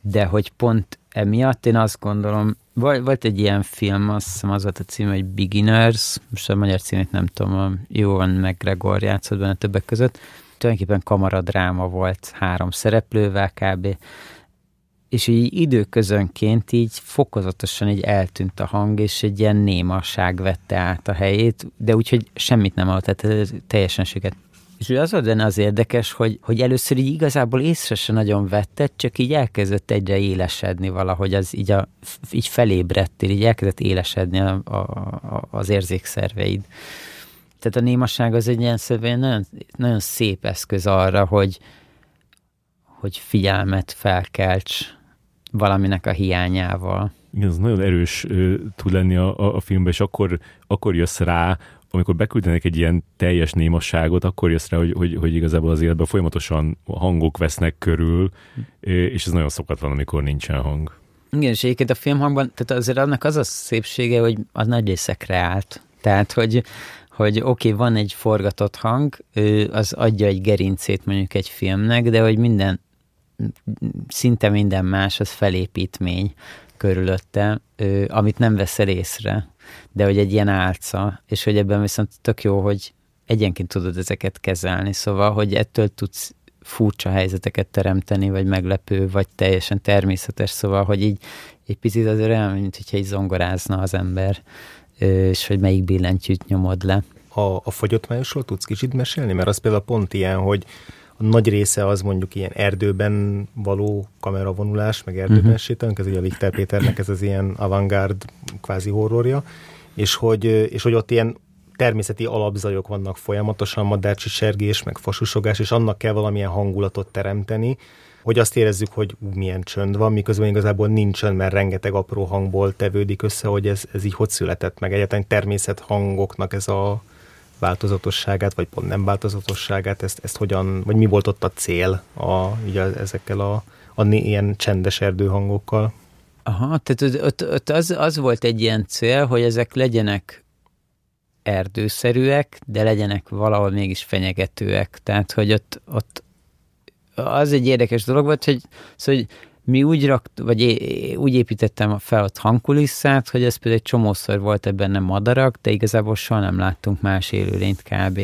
De hogy pont emiatt én azt gondolom, volt egy ilyen film, azt hiszem az volt a cím, hogy Beginners, most a magyar címét nem tudom, Jóvan McGregor játszott benne többek között. Tulajdonképpen kamaradráma volt három szereplővel kb. És így időközönként így fokozatosan így eltűnt a hang, és egy ilyen némaság vette át a helyét, de úgyhogy semmit nem adott, tehát teljesen süket és az volt benne az érdekes, hogy, hogy először így igazából észre se nagyon vetted, csak így elkezdett egyre élesedni valahogy, az így, a, így felébredtél, így elkezdett élesedni a, a, a, az érzékszerveid. Tehát a némaság az egy ilyen szövén nagyon, nagyon szép eszköz arra, hogy, hogy figyelmet felkelts valaminek a hiányával. Igen, ez nagyon erős uh, tud lenni a, a, a filmben, és akkor, akkor jössz rá, amikor beküldenek egy ilyen teljes némasságot, akkor jössz rá, hogy, hogy, hogy igazából az életben folyamatosan hangok vesznek körül, és ez nagyon szokatlan, amikor nincsen hang. Igen, és egyébként a filmhangban, tehát azért annak az a szépsége, hogy az nagy része kreált. Tehát, hogy, hogy oké, okay, van egy forgatott hang, az adja egy gerincét mondjuk egy filmnek, de hogy minden, szinte minden más, az felépítmény körülötte, amit nem veszel észre, de hogy egy ilyen álca, és hogy ebben viszont tök jó, hogy egyenként tudod ezeket kezelni, szóval, hogy ettől tudsz furcsa helyzeteket teremteni, vagy meglepő, vagy teljesen természetes, szóval, hogy így egy picit azért olyan, mint hogyha egy zongorázna az ember, és hogy melyik billentyűt nyomod le. A, a fogyott tudsz kicsit mesélni? Mert az például pont ilyen, hogy a nagy része az mondjuk ilyen erdőben való kameravonulás, meg erdőben uh-huh. sétálunk, ez ugye a Lichter Péternek ez az ilyen avantgárd kvázi horrorja, és hogy, és hogy ott ilyen természeti alapzajok vannak folyamatosan, madárcsi sergés, meg fasusogás, és annak kell valamilyen hangulatot teremteni, hogy azt érezzük, hogy ú, milyen csönd van, miközben igazából nincsen, mert rengeteg apró hangból tevődik össze, hogy ez, ez így hogy született meg. Egyáltalán természet hangoknak ez a változatosságát, vagy pont nem változatosságát, ezt, ezt hogyan, vagy mi volt ott a cél a, ugye ezekkel a, a ilyen csendes erdőhangokkal? Aha, tehát ott, ott az, az volt egy ilyen cél, hogy ezek legyenek erdőszerűek, de legyenek valahol mégis fenyegetőek. Tehát, hogy ott, ott az egy érdekes dolog volt, hogy, szóval, hogy mi úgy rakt, vagy é, úgy építettem fel ott hangkulisszát, hogy ez például egy csomószor volt ebben nem madarak, de igazából soha nem láttunk más élőlényt kb.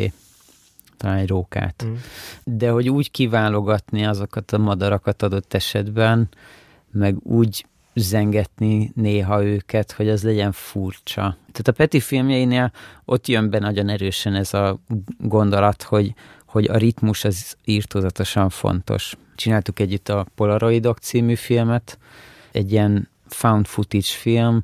Talán egy rókát. Mm. De hogy úgy kiválogatni azokat a madarakat adott esetben, meg úgy zengetni néha őket, hogy az legyen furcsa. Tehát a Peti filmjeinél ott jön be nagyon erősen ez a gondolat, hogy, hogy a ritmus az írtózatosan fontos. Csináltuk együtt a Polaroidok című filmet, egy ilyen found footage film,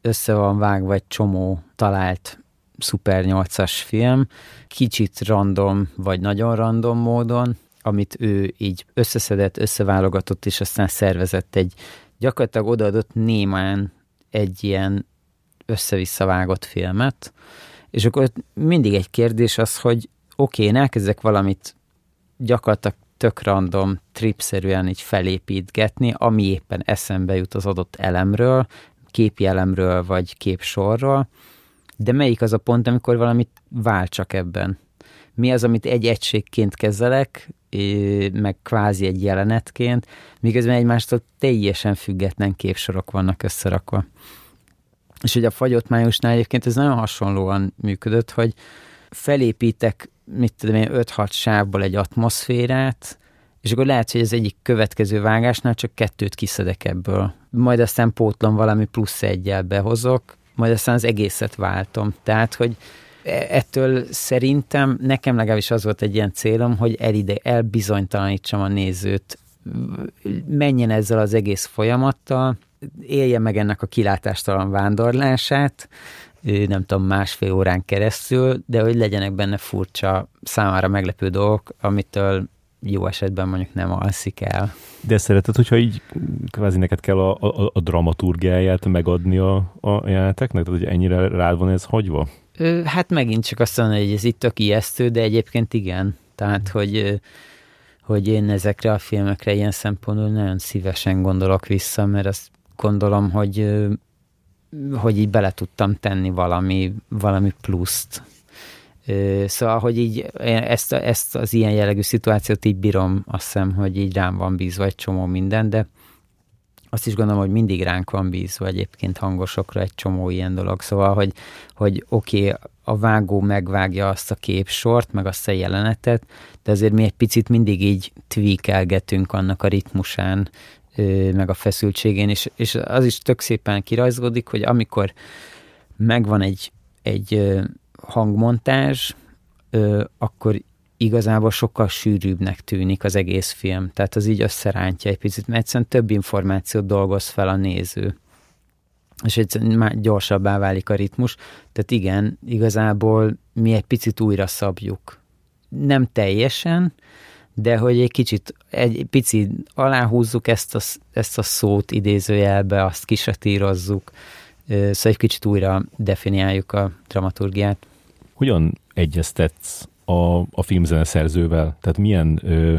össze van vágva egy csomó talált Super 8-as film, kicsit random, vagy nagyon random módon, amit ő így összeszedett, összeválogatott, és aztán szervezett egy gyakorlatilag odaadott némán egy ilyen össze-visszavágott filmet, és akkor mindig egy kérdés az, hogy oké, okay, én elkezdek valamit gyakorlatilag tök random, tripszerűen így felépítgetni, ami éppen eszembe jut az adott elemről, képi elemről vagy képsorról, de melyik az a pont, amikor valamit váltsak ebben? Mi az, amit egy egységként kezelek, meg kvázi egy jelenetként, miközben egymástól teljesen független képsorok vannak összerakva. És ugye a fagyott májusnál egyébként ez nagyon hasonlóan működött, hogy felépítek, mit tudom én, 5-6 sávból egy atmoszférát, és akkor lehet, hogy az egyik következő vágásnál csak kettőt kiszedek ebből. Majd aztán pótlom valami plusz egyel behozok, majd aztán az egészet váltom. Tehát, hogy e, ettől szerintem nekem legalábbis az volt egy ilyen célom, hogy elide, elbizonytalanítsam a nézőt, menjen ezzel az egész folyamattal, élje meg ennek a kilátástalan vándorlását, nem tudom, másfél órán keresztül, de hogy legyenek benne furcsa, számára meglepő dolgok, amitől jó esetben mondjuk nem alszik el. De szereted, hogyha így kvázi neked kell a, a, a dramaturgiáját megadni a, a jeleneteknek? Tehát, hogy ennyire rád van ez hagyva? Ö, hát megint csak azt mondani, hogy ez itt tök ijesztő, de egyébként igen. Tehát, hogy, hogy én ezekre a filmekre ilyen szempontból nagyon szívesen gondolok vissza, mert azt gondolom, hogy hogy így bele tudtam tenni valami, valami pluszt. Szóval, hogy így ezt, ezt az ilyen jellegű szituációt így bírom, azt hiszem, hogy így rám van bízva egy csomó minden, de azt is gondolom, hogy mindig ránk van bízva egyébként hangosokra egy csomó ilyen dolog. Szóval, hogy, hogy oké, okay, a vágó megvágja azt a képsort, meg azt a jelenetet, de azért mi egy picit mindig így tweakelgetünk annak a ritmusán, meg a feszültségén, és, és az is tök szépen kirajzódik, hogy amikor megvan egy, egy hangmontázs, akkor igazából sokkal sűrűbbnek tűnik az egész film. Tehát az így összerántja egy picit, mert egyszerűen több információt dolgoz fel a néző. És egyszerűen már gyorsabbá válik a ritmus. Tehát igen, igazából mi egy picit újra szabjuk. Nem teljesen, de hogy egy kicsit, egy picit aláhúzzuk ezt a, ezt a szót idézőjelbe, azt kisatírozzuk, szóval egy kicsit újra definiáljuk a dramaturgiát. Hogyan egyeztetsz a, a filmzene szerzővel? Tehát milyen ö,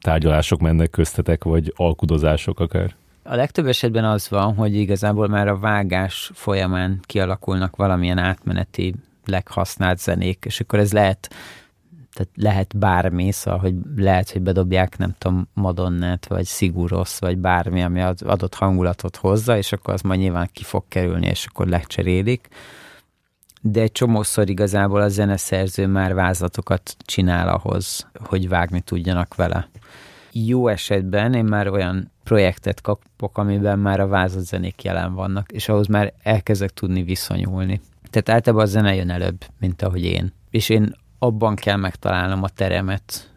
tárgyalások mennek köztetek, vagy alkudozások akár? A legtöbb esetben az van, hogy igazából már a vágás folyamán kialakulnak valamilyen átmeneti leghasznált zenék, és akkor ez lehet tehát lehet bármi, szóval, hogy lehet, hogy bedobják, nem tudom, Madonnát, vagy Siguros, vagy bármi, ami az adott hangulatot hozza, és akkor az majd nyilván ki fog kerülni, és akkor lecserélik. De egy csomószor igazából a zeneszerző már vázlatokat csinál ahhoz, hogy vágni tudjanak vele. Jó esetben én már olyan projektet kapok, amiben már a vázott zenék jelen vannak, és ahhoz már elkezdek tudni viszonyulni. Tehát általában a zene jön előbb, mint ahogy én. És én abban kell megtalálnom a teremet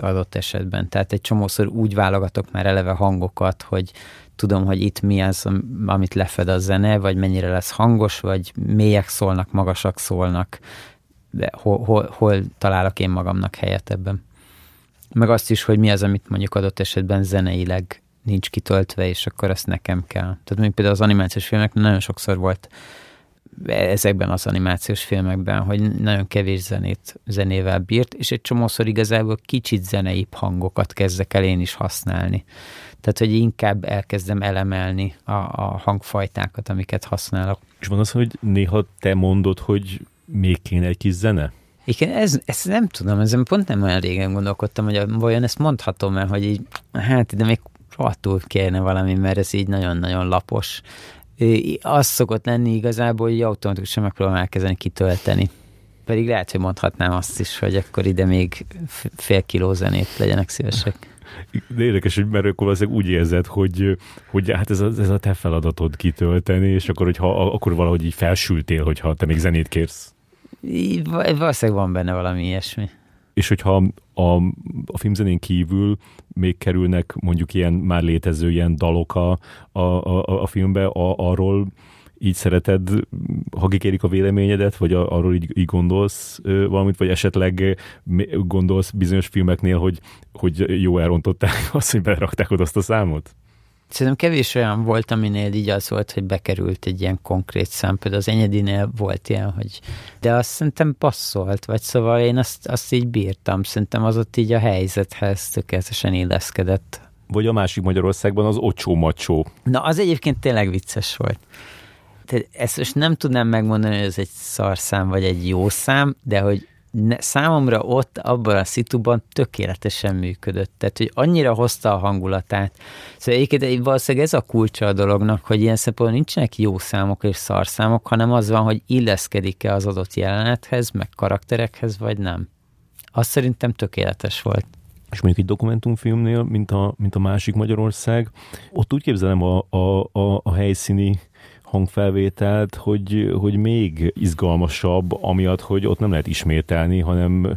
adott esetben. Tehát egy csomószor úgy válogatok már eleve hangokat, hogy tudom, hogy itt mi az, amit lefed a zene, vagy mennyire lesz hangos, vagy mélyek szólnak, magasak szólnak, de hol, hol, hol találok én magamnak helyet ebben. Meg azt is, hogy mi az, amit mondjuk adott esetben zeneileg nincs kitöltve, és akkor azt nekem kell. Tehát mondjuk például az animációs filmek nagyon sokszor volt ezekben az animációs filmekben, hogy nagyon kevés zenét, zenével bírt, és egy csomószor igazából kicsit zeneibb hangokat kezdek el én is használni. Tehát, hogy inkább elkezdem elemelni a, a hangfajtákat, amiket használok. És van az, hogy néha te mondod, hogy még kéne egy kis zene? Igen, ez, ezt nem tudom, ezen pont nem olyan régen gondolkodtam, hogy vajon ezt mondhatom el, hogy így, hát de még rohadtul kéne valami, mert ez így nagyon-nagyon lapos az szokott lenni igazából, hogy automatikusan megpróbálom elkezdeni kitölteni. Pedig lehet, hogy mondhatnám azt is, hogy akkor ide még fél kiló zenét legyenek szívesek. De <laughs> érdekes, hogy mert akkor valószínűleg úgy érzed, hogy, hogy hát ez a, ez a te feladatod kitölteni, és akkor, hogyha, akkor valahogy így felsültél, hogyha te még zenét kérsz. Valószínűleg van benne valami ilyesmi és hogyha a, a filmzenén kívül még kerülnek mondjuk ilyen már létező ilyen dalok a, a, a, a filmbe, a, arról így szereted, ha kikérik a véleményedet, vagy arról így, így gondolsz valamit, vagy esetleg gondolsz bizonyos filmeknél, hogy, hogy jó elrontották azt, hogy berakták oda azt a számot? Szerintem kevés olyan volt, aminél így az volt, hogy bekerült egy ilyen konkrét szám. Például az Enyedinél volt ilyen, hogy de azt szerintem passzolt, vagy szóval én azt, azt így bírtam. Szerintem az ott így a helyzethez tökéletesen illeszkedett. Vagy a másik Magyarországban az Ocsó Macsó. Na, az egyébként tényleg vicces volt. Tehát ezt most nem tudnám megmondani, hogy ez egy szarszám vagy egy jó szám, de hogy ne, számomra ott, abban a szituban tökéletesen működött. Tehát, hogy annyira hozta a hangulatát. Szóval egyébként valószínűleg ez a kulcsa a dolognak, hogy ilyen szempontból nincsenek jó számok és szarszámok, hanem az van, hogy illeszkedik-e az adott jelenethez, meg karakterekhez, vagy nem. Azt szerintem tökéletes volt. És mondjuk egy dokumentumfilmnél, mint a, mint a másik Magyarország, ott úgy képzelem a, a, a, a helyszíni hangfelvételt, hogy, hogy még izgalmasabb, amiatt, hogy ott nem lehet ismételni, hanem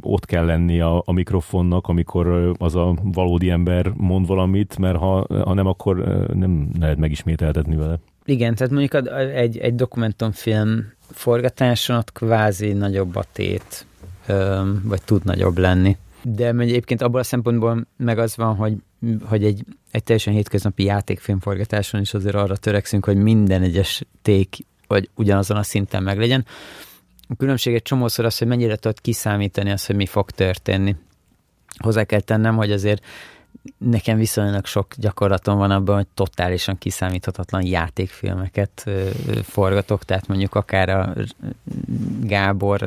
ott kell lenni a, a mikrofonnak, amikor az a valódi ember mond valamit, mert ha, ha nem, akkor nem lehet megismételtetni vele. Igen, tehát mondjuk egy, egy dokumentumfilm forgatáson ott kvázi nagyobb a tét, vagy tud nagyobb lenni. De egyébként abból a szempontból meg az van, hogy, hogy egy, egy teljesen hétköznapi játékfilmforgatáson is azért arra törekszünk, hogy minden egyes ték vagy ugyanazon a szinten meglegyen. A különbség egy csomószor az, hogy mennyire tudod kiszámítani azt, hogy mi fog történni. Hozzá kell tennem, hogy azért nekem viszonylag sok gyakorlatom van abban, hogy totálisan kiszámíthatatlan játékfilmeket forgatok, tehát mondjuk akár a Gábor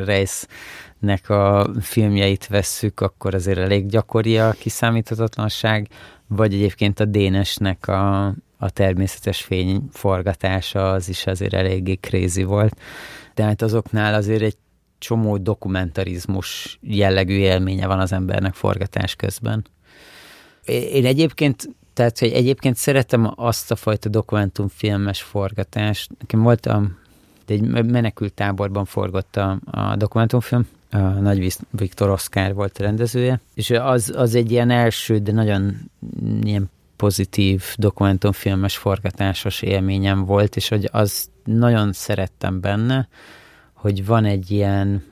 Reisnek a filmjeit vesszük, akkor azért elég gyakori a kiszámíthatatlanság, vagy egyébként a Dénesnek a, a természetes fény forgatása az is azért eléggé crazy volt. Tehát azoknál azért egy csomó dokumentarizmus jellegű élménye van az embernek forgatás közben. Én egyébként, tehát, hogy egyébként szeretem azt a fajta dokumentumfilmes forgatást. Nekem volt a, egy menekült táborban forgott a, a dokumentumfilm, a Nagy Viktor Oszkár volt a rendezője, és az, az egy ilyen első, de nagyon ilyen pozitív dokumentumfilmes forgatásos élményem volt, és hogy az nagyon szerettem benne, hogy van egy ilyen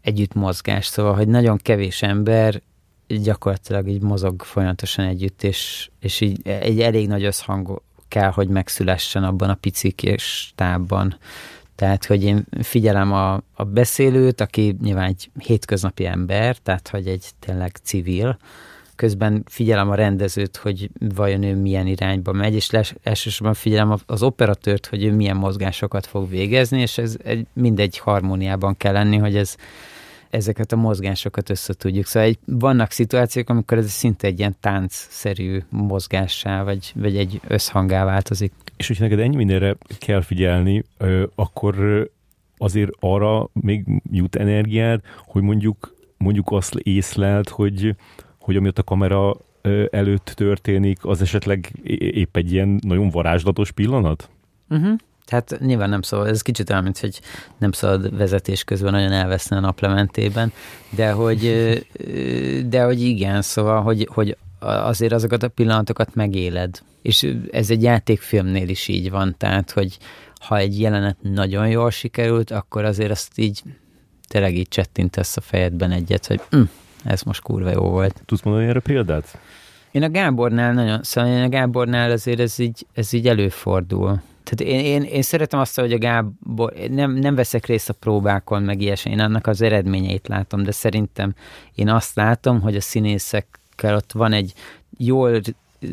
együttmozgás, szóval, hogy nagyon kevés ember gyakorlatilag így mozog folyamatosan együtt, és, és így egy elég nagy összhang kell, hogy megszülessen abban a pici kis tábban. Tehát, hogy én figyelem a, a beszélőt, aki nyilván egy hétköznapi ember, tehát, hogy egy tényleg civil, közben figyelem a rendezőt, hogy vajon ő milyen irányba megy, és les, elsősorban figyelem az operatőrt, hogy ő milyen mozgásokat fog végezni, és ez egy, mindegy harmóniában kell lenni, hogy ez ezeket a mozgásokat össze tudjuk. Szóval egy, vannak szituációk, amikor ez szinte egy ilyen táncszerű mozgássá, vagy, vagy egy összhangá változik. És hogyha neked ennyi mindenre kell figyelni, akkor azért arra még jut energiád, hogy mondjuk, mondjuk azt észlelt, hogy, hogy amiatt a kamera előtt történik, az esetleg épp egy ilyen nagyon varázslatos pillanat? Uh-huh. Tehát nyilván nem szabad, ez kicsit olyan, mint hogy nem szabad vezetés közben nagyon elveszni a naplementében, de hogy, de hogy igen, szóval, hogy, hogy azért azokat a pillanatokat megéled. És ez egy játékfilmnél is így van, tehát, hogy ha egy jelenet nagyon jól sikerült, akkor azért azt így tényleg így csettintesz a fejedben egyet, hogy hm, ez most kurva jó volt. Tudsz mondani erre példát? Én a Gábornál nagyon, szóval én a Gábornál azért ez így, ez így előfordul. Tehát én, én, én szeretem azt, hogy a Gábor, nem, nem veszek részt a próbákon, meg ilyesmi, én annak az eredményeit látom, de szerintem én azt látom, hogy a színészekkel ott van egy jól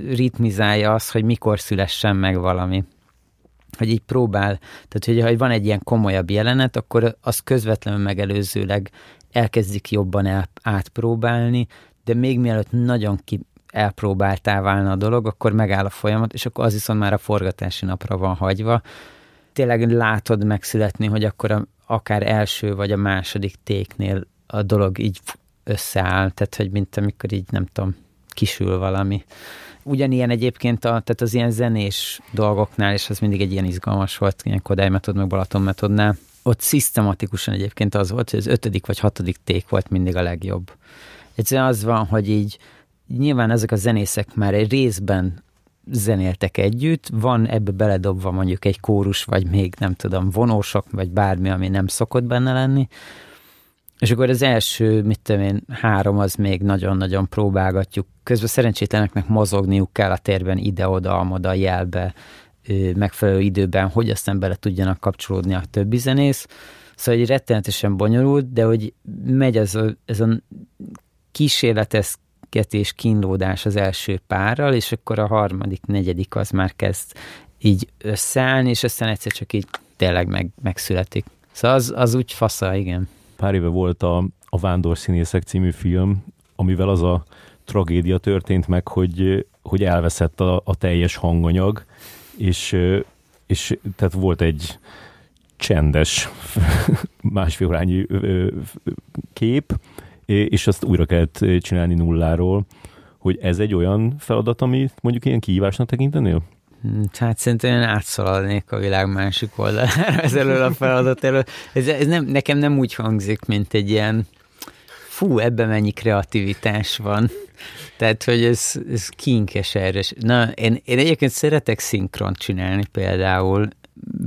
ritmizálja az, hogy mikor szülessen meg valami. Hogy így próbál, tehát hogy ha van egy ilyen komolyabb jelenet, akkor az közvetlenül megelőzőleg elkezdik jobban el, átpróbálni, de még mielőtt nagyon ki, elpróbáltá válna a dolog, akkor megáll a folyamat, és akkor az viszont már a forgatási napra van hagyva. Tényleg látod megszületni, hogy akkor a, akár első vagy a második téknél a dolog így összeáll, tehát hogy mint amikor így nem tudom, kisül valami. Ugyanilyen egyébként a, tehát az ilyen zenés dolgoknál, és az mindig egy ilyen izgalmas volt, ilyen Kodály metod, meg Balaton metodnál, ott szisztematikusan egyébként az volt, hogy az ötödik vagy hatodik ték volt mindig a legjobb. Egyszerűen az van, hogy így nyilván ezek a zenészek már egy részben zenéltek együtt, van ebbe beledobva mondjuk egy kórus, vagy még nem tudom, vonósok, vagy bármi, ami nem szokott benne lenni, és akkor az első, mit tudom én, három az még nagyon-nagyon próbálgatjuk. Közben szerencsétleneknek mozogniuk kell a térben ide-oda, amoda jelbe, megfelelő időben, hogy aztán bele tudjanak kapcsolódni a többi zenész. Szóval egy rettenetesen bonyolult, de hogy megy ez a, ez a kísérletezgetés, kínlódás az első párral, és akkor a harmadik, negyedik az már kezd így összeállni, és aztán egyszer csak így tényleg meg, megszületik. Szóval az, az úgy fasza, igen. Pár éve volt a, a Vándor Színészek című film, amivel az a tragédia történt meg, hogy, hogy elveszett a, a teljes hanganyag, és, és tehát volt egy csendes <laughs> másfél órányi kép, és azt újra kellett csinálni nulláról, hogy ez egy olyan feladat, amit mondjuk ilyen kihívásnak tekintenél? Hm, hát szerintem én átszaladnék a világ másik oldalára <laughs> ez elől a feladat elől. Ez, ez nem, nekem nem úgy hangzik, mint egy ilyen fú, ebben mennyi kreativitás van. Tehát, hogy ez, ez kinkes erre. Na, én, én egyébként szeretek szinkront csinálni például,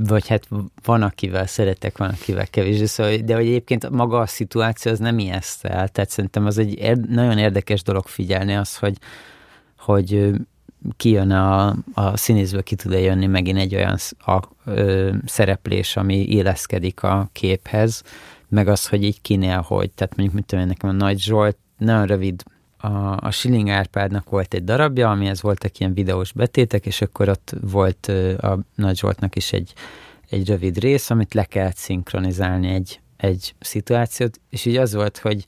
vagy hát van, akivel szeretek, van, akivel kevésbé, szóval, de hogy egyébként maga a szituáció az nem ijesztel, tehát szerintem az egy er, nagyon érdekes dolog figyelni az, hogy, hogy kijön a, a színészből, ki tud jönni megint egy olyan a, ö, szereplés, ami éleszkedik a képhez, meg az, hogy így kinél, hogy, tehát mondjuk, mit tudom én, nekem a Nagy Zsolt nagyon rövid a, a Schilling Árpádnak volt egy darabja, amihez voltak ilyen videós betétek, és akkor ott volt a Nagy Zsoltnak is egy, egy rövid rész, amit le kellett szinkronizálni egy, egy szituációt, és így az volt, hogy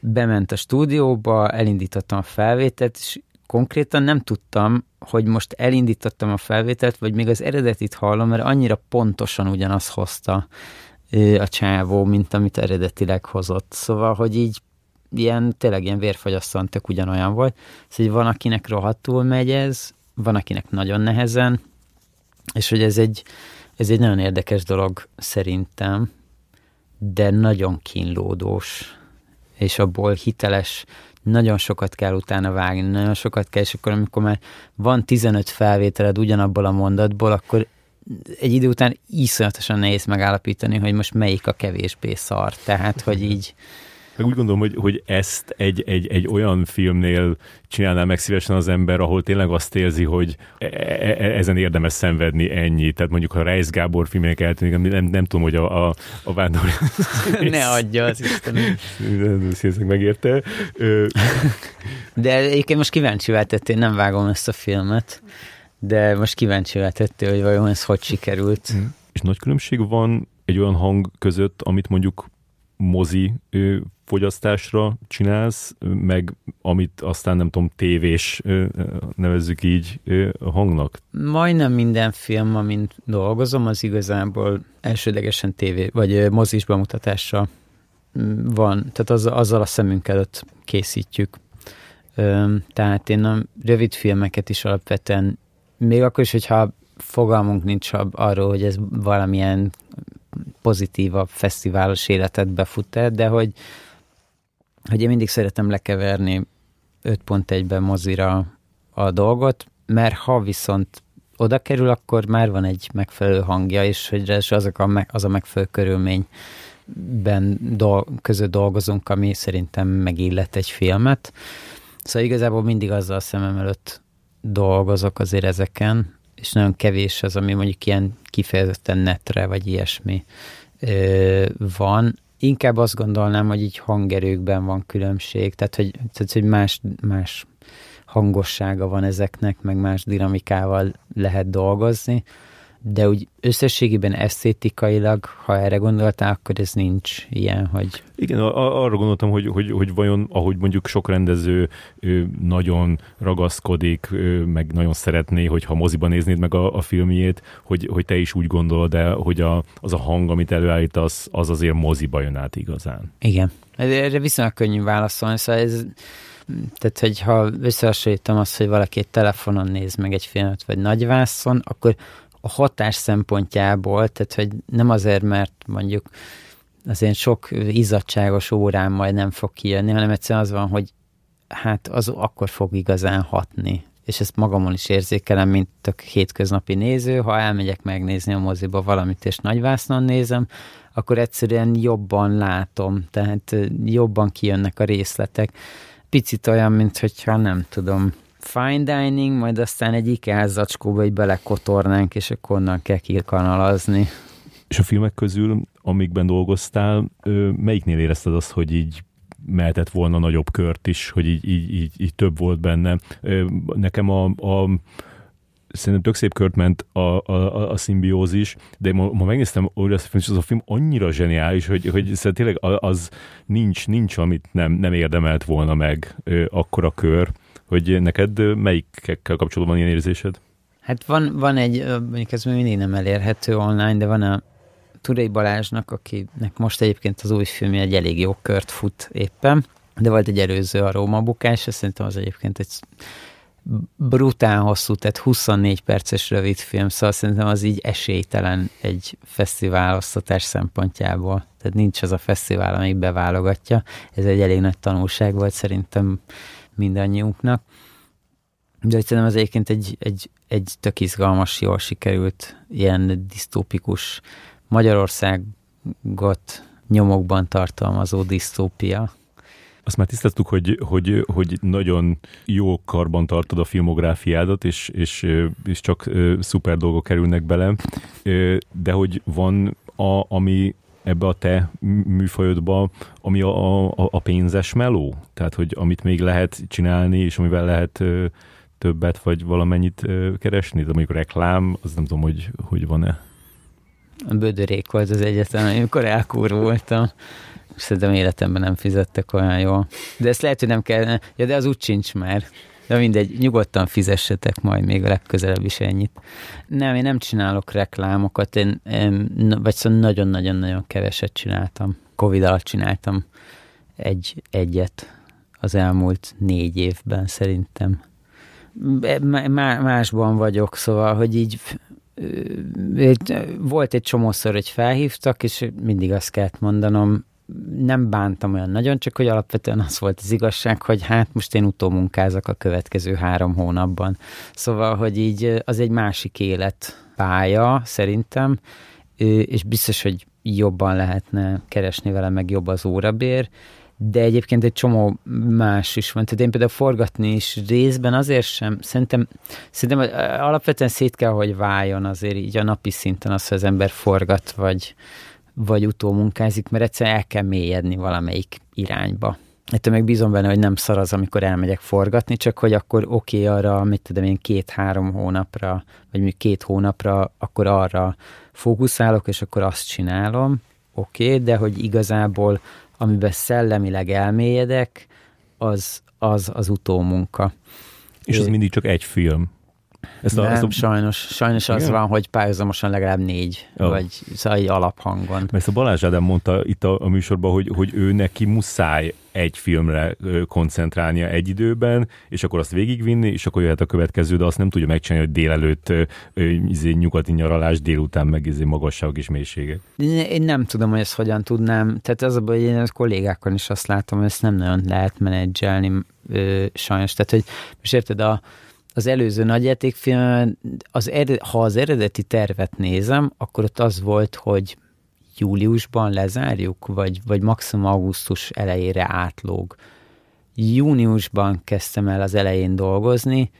bement a stúdióba, elindítottam a felvételt, és konkrétan nem tudtam, hogy most elindítottam a felvételt, vagy még az eredetit hallom, mert annyira pontosan ugyanaz hozta a csávó, mint amit eredetileg hozott. Szóval, hogy így ilyen, tényleg ilyen vérfagyasztóan tök ugyanolyan volt. Szóval, van, akinek rohadtul megy ez, van, akinek nagyon nehezen, és hogy ez egy, ez egy nagyon érdekes dolog szerintem, de nagyon kínlódós, és abból hiteles, nagyon sokat kell utána vágni, nagyon sokat kell, és akkor amikor már van 15 felvételed ugyanabból a mondatból, akkor egy idő után iszonyatosan nehéz megállapítani, hogy most melyik a kevésbé szar. Tehát, hogy így meg úgy gondolom, hogy, hogy ezt egy, egy, egy olyan filmnél csinálná meg szívesen az ember, ahol tényleg azt érzi, hogy e, e, e ezen érdemes szenvedni ennyi. Tehát mondjuk, ha Reis Gábor filmek eltűnik, nem, nem tudom, hogy a, a, a vándor... <laughs> ne adja az Istenem. Színészek megérte. De egyébként most kíváncsi tettél, nem vágom ezt a filmet, de most kíváncsi tettél, hogy vajon ez hogy sikerült. Mm. És nagy különbség van egy olyan hang között, amit mondjuk mozi fogyasztásra csinálsz, meg amit aztán nem tudom, tévés nevezzük így hangnak? Majdnem minden film, amint dolgozom, az igazából elsődlegesen tévé, vagy mozis bemutatásra mm, van, tehát az, azzal a szemünk előtt készítjük. Tehát én a rövid filmeket is alapvetően, még akkor is, hogyha fogalmunk nincs arról, hogy ez valamilyen pozitívabb fesztiválos életet befut de hogy, hogy én mindig szeretem lekeverni 5.1-ben mozira a dolgot, mert ha viszont oda kerül, akkor már van egy megfelelő hangja, és hogy azok a, az a megfelelő körülményben dol, között dolgozunk, ami szerintem megillet egy filmet. Szóval igazából mindig azzal a szemem előtt dolgozok azért ezeken, és nagyon kevés az, ami mondjuk ilyen kifejezetten netre, vagy ilyesmi ö, van. Inkább azt gondolnám, hogy így hangerőkben van különbség, tehát hogy, tehát, hogy más, más hangossága van ezeknek, meg más dinamikával lehet dolgozni de úgy összességében esztétikailag, ha erre gondoltál, akkor ez nincs ilyen, hogy... Igen, arra gondoltam, hogy, hogy, hogy vajon, ahogy mondjuk sok rendező nagyon ragaszkodik, meg nagyon szeretné, hogyha moziban néznéd meg a, a filmjét, hogy, hogy te is úgy gondolod, de hogy a, az a hang, amit előállítasz, az azért moziba jön át igazán. Igen. Erre viszonylag könnyű válaszolni, szóval ez tehát, hogyha összehasonlítom azt, hogy valaki egy telefonon néz meg egy filmet, vagy nagyvászon, akkor a hatás szempontjából, tehát hogy nem azért, mert mondjuk azért sok izzadságos órán majd nem fog kijönni, hanem egyszerűen az van, hogy hát az akkor fog igazán hatni. És ezt magamon is érzékelem, mint tök hétköznapi néző. Ha elmegyek megnézni a moziba valamit, és nagyvásznon nézem, akkor egyszerűen jobban látom, tehát jobban kijönnek a részletek. Picit olyan, mint hogyha nem tudom, fine dining, majd aztán egy IKEA zacskóba így belekotornánk, és akkor onnan kell kikanalazni. És a filmek közül, amikben dolgoztál, melyiknél érezted azt, hogy így mehetett volna nagyobb kört is, hogy így, így, így, így több volt benne. Nekem a, a szerintem tök szép kört ment a, a, a szimbiózis, de ma, ma megnéztem hogy az, a film annyira zseniális, hogy, hogy tényleg az nincs, nincs, amit nem, nem érdemelt volna meg akkor a kör hogy neked melyikkel kapcsolatban ilyen érzésed? Hát van, van egy, mondjuk ez mindig nem elérhető online, de van a Turei Balázsnak, akinek most egyébként az új filmje egy elég jó kört fut éppen, de volt egy előző a Róma bukás, szerintem az egyébként egy brutál hosszú, tehát 24 perces rövid film, szóval szerintem az így esélytelen egy fesztiválosztatás szempontjából. Tehát nincs az a fesztivál, amelyik beválogatja. Ez egy elég nagy tanulság volt szerintem mindannyiunknak. De egyszerűen az egyébként egy, egy, egy tök izgalmas, jól sikerült ilyen disztópikus Magyarországot nyomokban tartalmazó disztópia. Azt már tisztáztuk, hogy, hogy, hogy nagyon jó karban tartod a filmográfiádat, és, és, és csak szuper dolgok kerülnek bele, de hogy van, a, ami ebbe a te műfajodba, ami a, a, a pénzes meló? Tehát, hogy amit még lehet csinálni, és amivel lehet ö, többet, vagy valamennyit ö, keresni? De mondjuk reklám, az nem tudom, hogy, hogy van-e. A bödörék volt az egyetlen, amikor elkurvultam. Szerintem életemben nem fizettek olyan jól. De ezt lehet, hogy nem kell. Ja, de az úgy sincs már. De mindegy, nyugodtan fizessetek majd még a legközelebb is ennyit. Nem, én nem csinálok reklámokat, én, én vagy szóval nagyon-nagyon-nagyon keveset csináltam. Covid alatt csináltam egy, egyet az elmúlt négy évben szerintem. Másban vagyok, szóval, hogy így volt egy csomószor, hogy felhívtak, és mindig azt kellett mondanom, nem bántam olyan nagyon, csak hogy alapvetően az volt az igazság, hogy hát most én utómunkázok a következő három hónapban. Szóval, hogy így az egy másik életpálya szerintem, és biztos, hogy jobban lehetne keresni vele, meg jobb az órabér, de egyébként egy csomó más is van. Tehát én például forgatni is részben azért sem, szerintem, szerintem alapvetően szét kell, hogy váljon azért így a napi szinten az, hogy az ember forgat, vagy, vagy utómunkázik, mert egyszerűen el kell mélyedni valamelyik irányba. Ettől meg bízom benne, hogy nem szar az, amikor elmegyek forgatni, csak hogy akkor oké okay, arra, mit tudom én, két-három hónapra, vagy még két hónapra, akkor arra fókuszálok, és akkor azt csinálom, oké, okay, de hogy igazából amiben szellemileg elmélyedek, az az, az utómunka. És az mindig csak egy film. Ezt a, nem, ezt a... sajnos, sajnos az van, hogy párhuzamosan legalább négy, oh. vagy szóval egy alaphangon. Mert ezt a Balázs Ádám mondta itt a, a műsorban, hogy, hogy ő neki muszáj egy filmre koncentrálnia egy időben, és akkor azt végigvinni, és akkor jöhet a következő, de azt nem tudja megcsinálni, hogy délelőtt izé, nyugati nyaralás, délután meg izé, magasságok és mélységek. Én nem tudom, hogy ezt hogyan tudnám. Tehát az a baj, hogy én a kollégákon is azt látom, hogy ezt nem nagyon lehet menedzselni sajnos. Tehát, hogy most érted, a, az előző nagyjátékfilm, az ered, ha az eredeti tervet nézem, akkor ott az volt, hogy júliusban lezárjuk, vagy, vagy maximum augusztus elejére átlóg. Júniusban kezdtem el az elején dolgozni,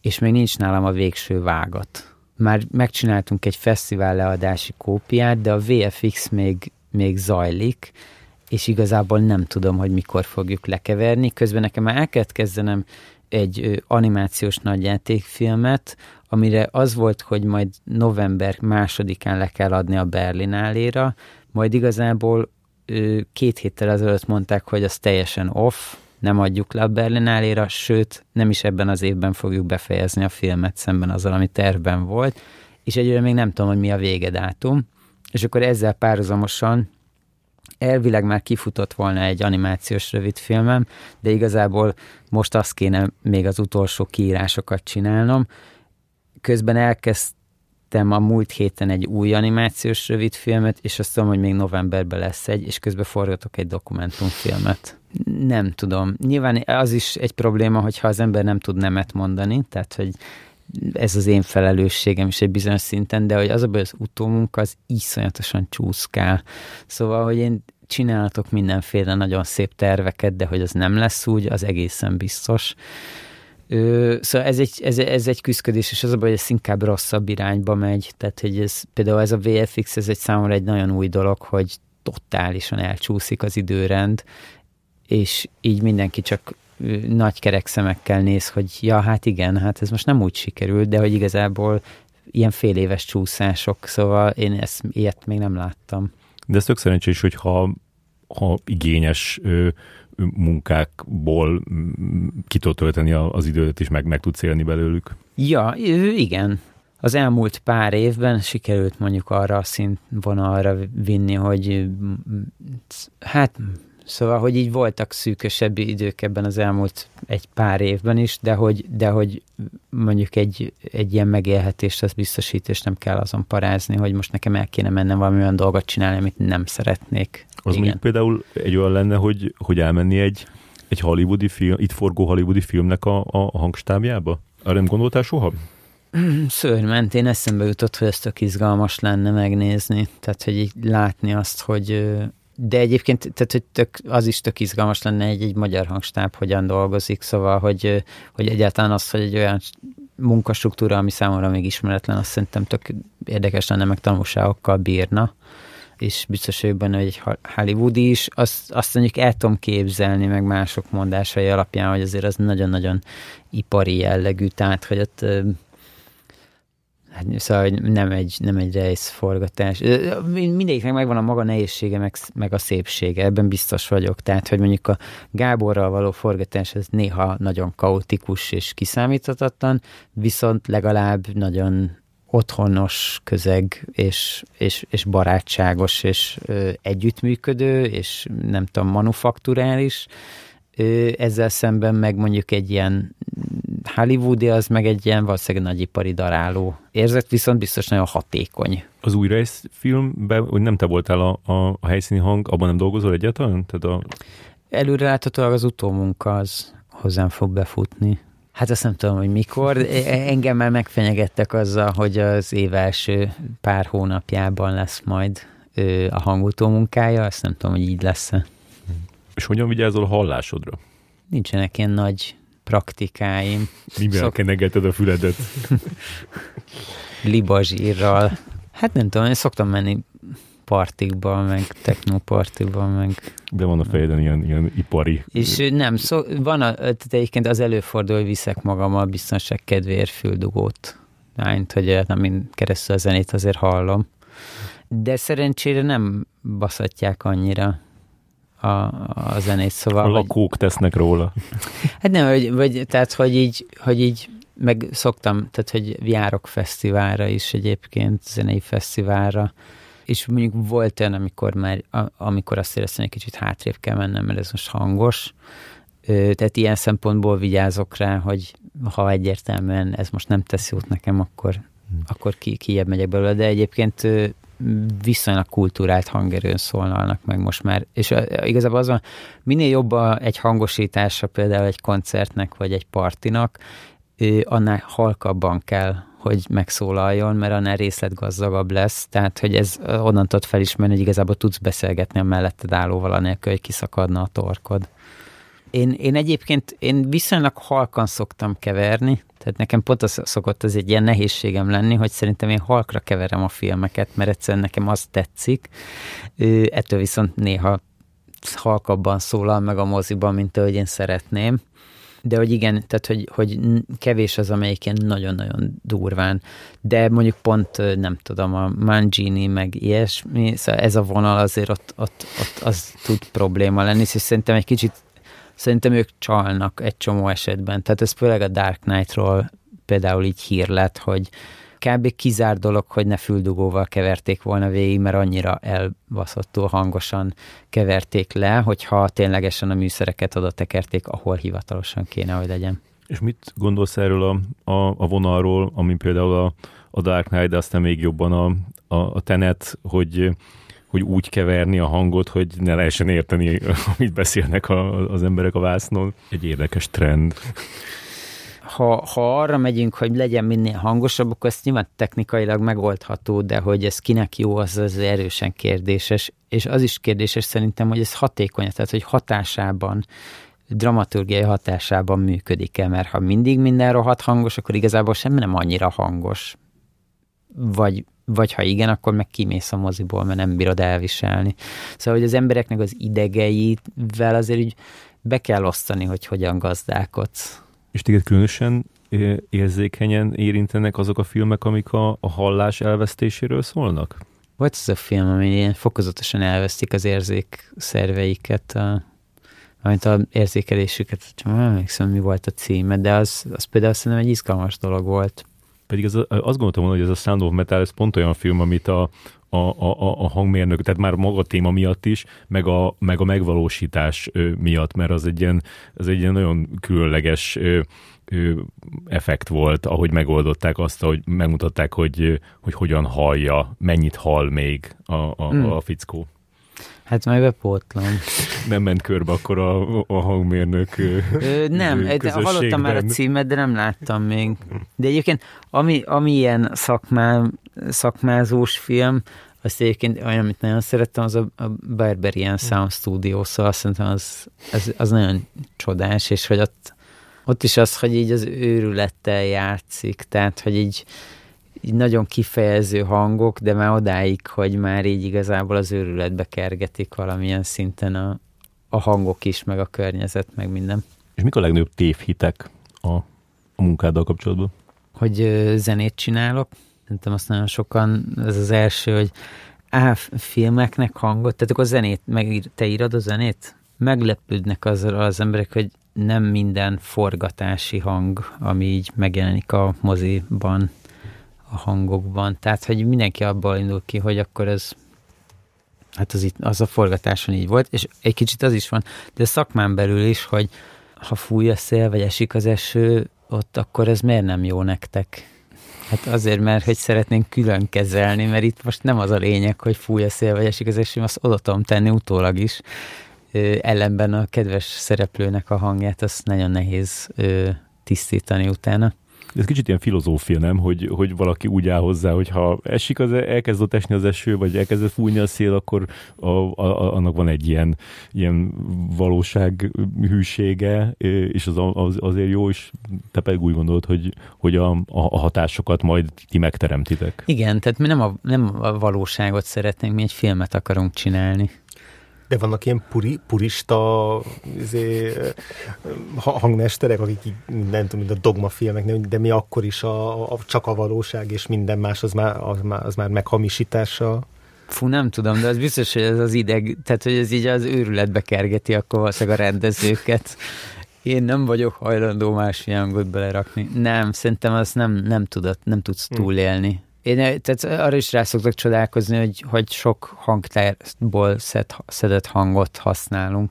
és még nincs nálam a végső vágat. Már megcsináltunk egy fesztivál leadási kópiát, de a VFX még, még zajlik, és igazából nem tudom, hogy mikor fogjuk lekeverni. Közben nekem már el kellett kezdenem egy animációs nagyjátékfilmet, amire az volt, hogy majd november másodikán le kell adni a Berlináléra, majd igazából két héttel ezelőtt mondták, hogy az teljesen off, nem adjuk le a Berlináléra, sőt, nem is ebben az évben fogjuk befejezni a filmet szemben azzal, ami tervben volt, és egyre még nem tudom, hogy mi a végedátum, és akkor ezzel párhuzamosan elvileg már kifutott volna egy animációs rövidfilmem, de igazából most azt kéne még az utolsó kiírásokat csinálnom. Közben elkezdtem a múlt héten egy új animációs rövidfilmet, és azt tudom, hogy még novemberben lesz egy, és közben forgatok egy dokumentumfilmet. Nem tudom. Nyilván az is egy probléma, hogyha az ember nem tud nemet mondani, tehát hogy ez az én felelősségem is egy bizonyos szinten, de hogy az a baj, az utómunka az iszonyatosan csúszkál. Szóval, hogy én csinálhatok mindenféle nagyon szép terveket, de hogy az nem lesz úgy, az egészen biztos. Ö, szóval ez egy, ez, ez egy küzdködés, és az a baj, hogy ez inkább rosszabb irányba megy. Tehát, hogy ez, például ez a VFX, ez egy számomra egy nagyon új dolog, hogy totálisan elcsúszik az időrend, és így mindenki csak nagy kerek szemekkel néz, hogy ja, hát igen, hát ez most nem úgy sikerült, de hogy igazából ilyen fél éves csúszások, szóval én ezt, ilyet még nem láttam. De ez tök szerencsés, hogy ha, ha igényes ö, munkákból ki tudod tölteni az időt, és meg, meg tudsz élni belőlük. Ja, igen. Az elmúlt pár évben sikerült mondjuk arra a színvonalra vinni, hogy hát Szóval, hogy így voltak szűkösebb idők ebben az elmúlt egy pár évben is, de hogy, de hogy mondjuk egy, egy ilyen megélhetést az biztosít, és nem kell azon parázni, hogy most nekem el kéne mennem valami olyan dolgot csinálni, amit nem szeretnék. Az Igen. mondjuk például egy olyan lenne, hogy, hogy elmenni egy, egy hollywoodi film, itt forgó hollywoodi filmnek a, a hangstábjába? Arra nem gondoltál soha? Szörment, én eszembe jutott, hogy ez tök izgalmas lenne megnézni. Tehát, hogy így látni azt, hogy de egyébként tehát, hogy tök, az is tök izgalmas lenne egy, egy magyar hangstáb, hogyan dolgozik, szóval, hogy, hogy egyáltalán az, hogy egy olyan munkastruktúra, ami számomra még ismeretlen, azt szerintem tök érdekes lenne, meg tanulságokkal bírna. És biztos vagyok benne, hogy egy Hollywoodi is, azt, azt mondjuk el tudom képzelni, meg mások mondásai alapján, hogy azért az nagyon-nagyon ipari jellegű, tehát hogy ott Hát, szóval nem egy, nem egy forgatás. Mindegyiknek megvan a maga nehézsége, meg, meg a szépsége, ebben biztos vagyok. Tehát, hogy mondjuk a Gáborral való forgatás ez néha nagyon kaotikus és kiszámíthatatlan, viszont legalább nagyon otthonos közeg, és, és, és barátságos, és ö, együttműködő, és nem tudom, manufakturális. Ezzel szemben meg mondjuk egy ilyen hollywoodi az meg egy ilyen valószínűleg nagyipari daráló érzet, viszont biztos nagyon hatékony. Az újra filmben, hogy nem te voltál a, a, a helyszíni hang, abban nem dolgozol egyáltalán? Tehát a... Előre láthatóan az utómunka az hozzám fog befutni. Hát azt nem tudom, hogy mikor. E, engem már megfenyegettek azzal, hogy az év első pár hónapjában lesz majd a hangutó munkája, azt nem tudom, hogy így lesz-e. És hogyan vigyázol a hallásodra? Nincsenek ilyen nagy praktikáim. Mivel Szok... kenegeted a füledet? <laughs> Libazsírral. Hát nem tudom, én szoktam menni partikban, meg technopartikban, meg... De van a fejeden ilyen, ilyen ipari... És nem, szó, van a, tehát egyébként az előfordul, hogy viszek magam a biztonság kedvéért füldugót. Lányt, hogy amin keresztül a zenét azért hallom. De szerencsére nem baszatják annyira a, a zenét, szóval... A lakók hogy, tesznek róla. Hát nem, vagy, vagy tehát, hogy így, hogy így meg szoktam, tehát, hogy járok fesztiválra is egyébként, zenei fesztiválra, és mondjuk volt olyan, amikor már, amikor azt éreztem, hogy kicsit hátrébb kell mennem, mert ez most hangos, tehát ilyen szempontból vigyázok rá, hogy ha egyértelműen ez most nem tesz jót nekem, akkor, hmm. akkor ki, kijebb megyek belőle, de egyébként viszonylag kultúrált hangerőn szólnalnak meg most már. És igazából az van, minél jobb a, egy hangosítása például egy koncertnek, vagy egy partinak, annál halkabban kell, hogy megszólaljon, mert annál részletgazdagabb lesz. Tehát, hogy ez onnan tudod felismerni, hogy igazából tudsz beszélgetni a melletted állóval, anélkül, hogy kiszakadna a torkod. Én, én egyébként én viszonylag halkan szoktam keverni, tehát nekem pont az szokott az egy ilyen nehézségem lenni, hogy szerintem én halkra keverem a filmeket, mert egyszerűen nekem az tetszik. Ettől viszont néha halkabban szólal meg a moziban, mint ahogy én szeretném. De hogy igen, tehát hogy, hogy kevés az, amelyik ilyen nagyon-nagyon durván, de mondjuk pont nem tudom, a Mangini meg ilyesmi, szóval ez a vonal azért ott, ott, ott az tud probléma lenni, és szerintem egy kicsit Szerintem ők csalnak egy csomó esetben. Tehát ez főleg a Dark Knight-ról például így hír lett, hogy kb. kizár dolog, hogy ne füldugóval keverték volna végig, mert annyira elbaszottul hangosan keverték le, hogyha ténylegesen a műszereket oda tekerték, ahol hivatalosan kéne, hogy legyen. És mit gondolsz erről a, a, a vonalról, ami például a, a Dark Knight, de aztán még jobban a, a, a Tenet, hogy hogy úgy keverni a hangot, hogy ne lehessen érteni, <laughs> amit beszélnek a, az emberek a vásznon. Egy érdekes trend. Ha, ha arra megyünk, hogy legyen minél hangosabb, akkor ezt nyilván technikailag megoldható, de hogy ez kinek jó, az az erősen kérdéses. És az is kérdéses szerintem, hogy ez hatékony, tehát hogy hatásában dramaturgiai hatásában működik-e, mert ha mindig minden rohadt hangos, akkor igazából semmi nem annyira hangos. Vagy vagy ha igen, akkor meg kimész a moziból, mert nem bírod elviselni. Szóval, hogy az embereknek az idegeivel azért így be kell osztani, hogy hogyan gazdálkodsz. És téged különösen érzékenyen érintenek azok a filmek, amik a, a hallás elvesztéséről szólnak? Volt ez a film, ami ilyen fokozatosan elvesztik az érzékszerveiket, a, amit a érzékelésüket, csak nem emlékszem, mi volt a címe, de az, az például szerintem egy izgalmas dolog volt. Pedig az, azt gondoltam volna, hogy ez a Sound of Metal, ez pont olyan film, amit a, a, a, a hangmérnök, tehát már maga a téma miatt is, meg a, meg a megvalósítás miatt, mert az egy ilyen, az egy ilyen nagyon különleges effekt volt, ahogy megoldották azt, hogy megmutatták, hogy, hogy hogyan hallja, mennyit hall még a, a, mm. a fickó. Hát majd bepótlom. Nem ment körbe akkor a, a hangmérnök Ö, Nem, hallottam már a címet, de nem láttam még. De egyébként, ami, ami ilyen szakmá, szakmázós film, azt egyébként olyan, amit nagyon szerettem, az a, a Berberian Sound Studio, szóval szerintem az, az, az nagyon csodás, és hogy ott, ott is az, hogy így az őrülettel játszik, tehát, hogy így így nagyon kifejező hangok, de már odáig, hogy már így igazából az őrületbe kergetik valamilyen szinten a, a hangok is, meg a környezet, meg minden. És mik a legnagyobb tévhitek a, a munkáddal kapcsolatban? Hogy ö, zenét csinálok. Szerintem azt nagyon sokan, ez az első, hogy á, filmeknek hangot, tehát akkor zenét, meg te írod a zenét? Meglepődnek az, az emberek, hogy nem minden forgatási hang, ami így megjelenik a moziban, a hangokban. Tehát, hogy mindenki abból indul ki, hogy akkor ez hát az, itt, az a forgatáson így volt, és egy kicsit az is van, de szakmán belül is, hogy ha fúj a szél, vagy esik az eső, ott akkor ez miért nem jó nektek? Hát azért, mert hogy szeretnénk külön kezelni, mert itt most nem az a lényeg, hogy fúj a szél, vagy esik az eső, azt oda tudom tenni utólag is. Ö, ellenben a kedves szereplőnek a hangját, azt nagyon nehéz ö, tisztítani utána. Ez kicsit ilyen filozófia, nem? Hogy, hogy valaki úgy áll hozzá, hogy ha esik az, elkezdett esni az eső, vagy elkezdett fújni a szél, akkor a, a, annak van egy ilyen, ilyen valóság hűsége, és az, az, azért jó, és te pedig úgy gondolod, hogy, hogy a, a hatásokat majd ti megteremtitek. Igen, tehát mi nem a, nem a valóságot szeretnénk, mi egy filmet akarunk csinálni. De vannak ilyen puri, purista izé, hangmesterek, akik így, nem tudom, mint a dogma filmek, de mi akkor is a, a, csak a valóság, és minden más az már, az már, az már meghamisítása. Fú, nem tudom, de az biztos, hogy ez az ideg, tehát hogy ez így az őrületbe kergeti akkor valószínűleg a rendezőket. Én nem vagyok hajlandó más hangot belerakni. Nem, szerintem az nem, nem, tudod, nem tudsz hm. túlélni. Én tehát arra is rá szoktak csodálkozni, hogy, hogy sok hangtárból szed, szedett hangot használunk.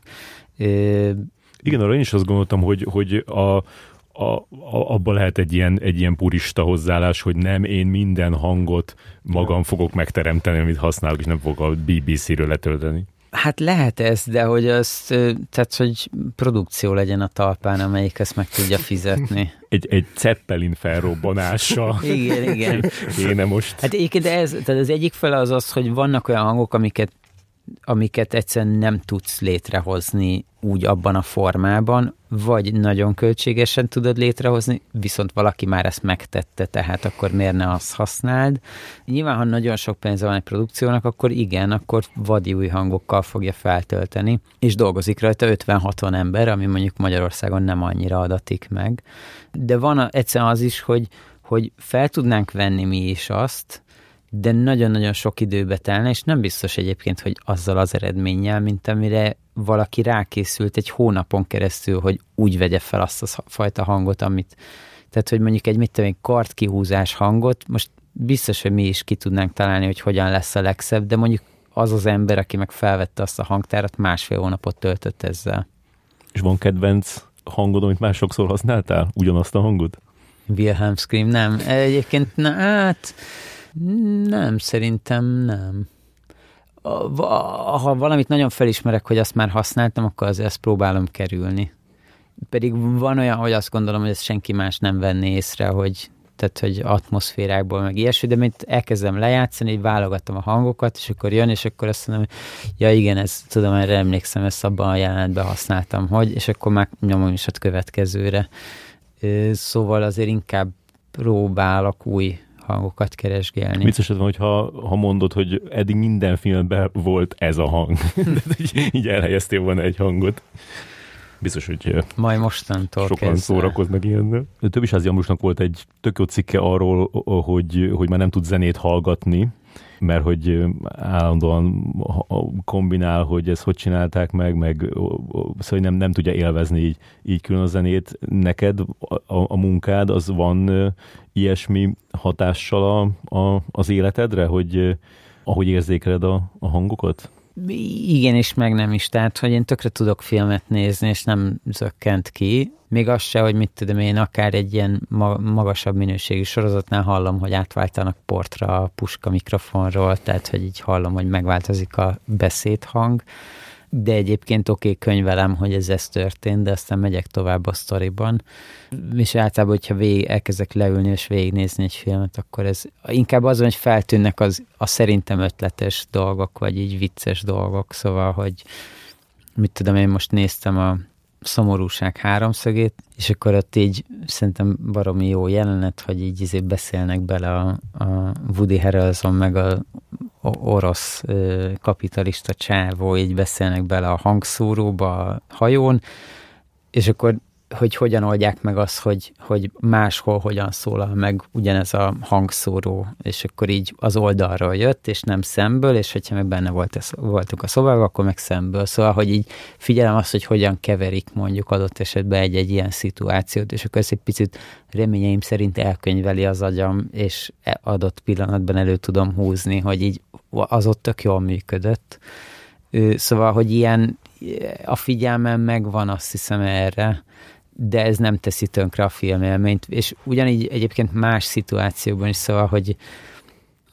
Igen, arra én is azt gondoltam, hogy, hogy a, a, a, abban lehet egy ilyen, egy ilyen purista hozzáállás, hogy nem én minden hangot magam fogok megteremteni, amit használok, és nem fogok a BBC-ről letölteni. Hát lehet ez, de hogy az, tehát, hogy produkció legyen a talpán, amelyik ezt meg tudja fizetni. <laughs> Egy, egy Zeppelin felrobbanása. <laughs> igen, igen. Kéne most. Hát de ez, tehát az egyik fele az az, hogy vannak olyan hangok, amiket amiket egyszerűen nem tudsz létrehozni úgy abban a formában, vagy nagyon költségesen tudod létrehozni, viszont valaki már ezt megtette, tehát akkor miért ne azt használd. Nyilván, ha nagyon sok pénze van egy produkciónak, akkor igen, akkor vadi új hangokkal fogja feltölteni, és dolgozik rajta 50-60 ember, ami mondjuk Magyarországon nem annyira adatik meg. De van egyszerűen az is, hogy, hogy fel tudnánk venni mi is azt, de nagyon-nagyon sok időbe telne, és nem biztos egyébként, hogy azzal az eredménnyel, mint amire valaki rákészült egy hónapon keresztül, hogy úgy vegye fel azt a fajta hangot, amit, tehát, hogy mondjuk egy mit tudom, kartkihúzás hangot, most biztos, hogy mi is ki tudnánk találni, hogy hogyan lesz a legszebb, de mondjuk az az ember, aki meg felvette azt a hangtárat, másfél hónapot töltött ezzel. És van kedvenc hangod, amit már sokszor használtál? Ugyanazt a hangot? Wilhelm Scream, nem. Egyébként, na, hát nem, szerintem nem. Ha valamit nagyon felismerek, hogy azt már használtam, akkor azért ezt próbálom kerülni. Pedig van olyan, hogy azt gondolom, hogy ezt senki más nem venné észre, hogy tehát, hogy atmoszférákból, meg ilyesmi, de mint elkezdem lejátszani, így válogatom a hangokat, és akkor jön, és akkor azt mondom, hogy ja igen, ez, tudom, erre emlékszem, ezt abban a jelenetben használtam, hogy, és akkor már nyomom is a következőre. Szóval azért inkább próbálok új hangokat keresgélni. Vicces van, hogyha ha mondod, hogy eddig minden filmben volt ez a hang. <laughs> így, így elhelyeztél volna egy hangot. Biztos, hogy Majd mostantól sokan kezdve. szórakoznak ilyen. Több is Ambrusnak volt egy tök jó cikke arról, hogy, hogy már nem tud zenét hallgatni, mert hogy állandóan kombinál, hogy ezt hogy csinálták meg, meg szóval nem, nem tudja élvezni így, így külön a zenét. Neked a, a munkád az van ilyesmi hatással a, a, az életedre, hogy ahogy érzékeled a, a hangokat? Igen és meg nem is, tehát hogy én tökre tudok filmet nézni, és nem zökkent ki. Még az se, hogy mit tudom én, akár egy ilyen magasabb minőségű sorozatnál hallom, hogy átváltanak portra a puska mikrofonról, tehát hogy így hallom, hogy megváltozik a beszédhang de egyébként oké, okay, könyvelem, hogy ez ez történt, de aztán megyek tovább a sztoriban. És általában, hogyha végig, elkezdek leülni és végignézni egy filmet, akkor ez inkább az, hogy feltűnnek az, a szerintem ötletes dolgok, vagy így vicces dolgok, szóval, hogy mit tudom, én most néztem a szomorúság háromszögét, és akkor ott így szerintem baromi jó jelenet, hogy így izé beszélnek bele a, a Woody Harrelson meg a orosz kapitalista csávó, így beszélnek bele a hangszóróba a hajón, és akkor hogy hogyan oldják meg azt, hogy, hogy máshol hogyan szólal meg ugyanez a hangszóró, és akkor így az oldalról jött, és nem szemből, és hogyha meg benne volt, voltunk a szobában, akkor meg szemből. Szóval, hogy így figyelem azt, hogy hogyan keverik mondjuk adott esetben egy-egy ilyen szituációt, és akkor ez egy picit reményeim szerint elkönyveli az agyam, és e adott pillanatban elő tudom húzni, hogy így az ott tök jól működött. Szóval, hogy ilyen a figyelmem megvan, azt hiszem erre, de ez nem teszi tönkre a filmélményt, és ugyanígy egyébként más szituációkban is, szóval, hogy,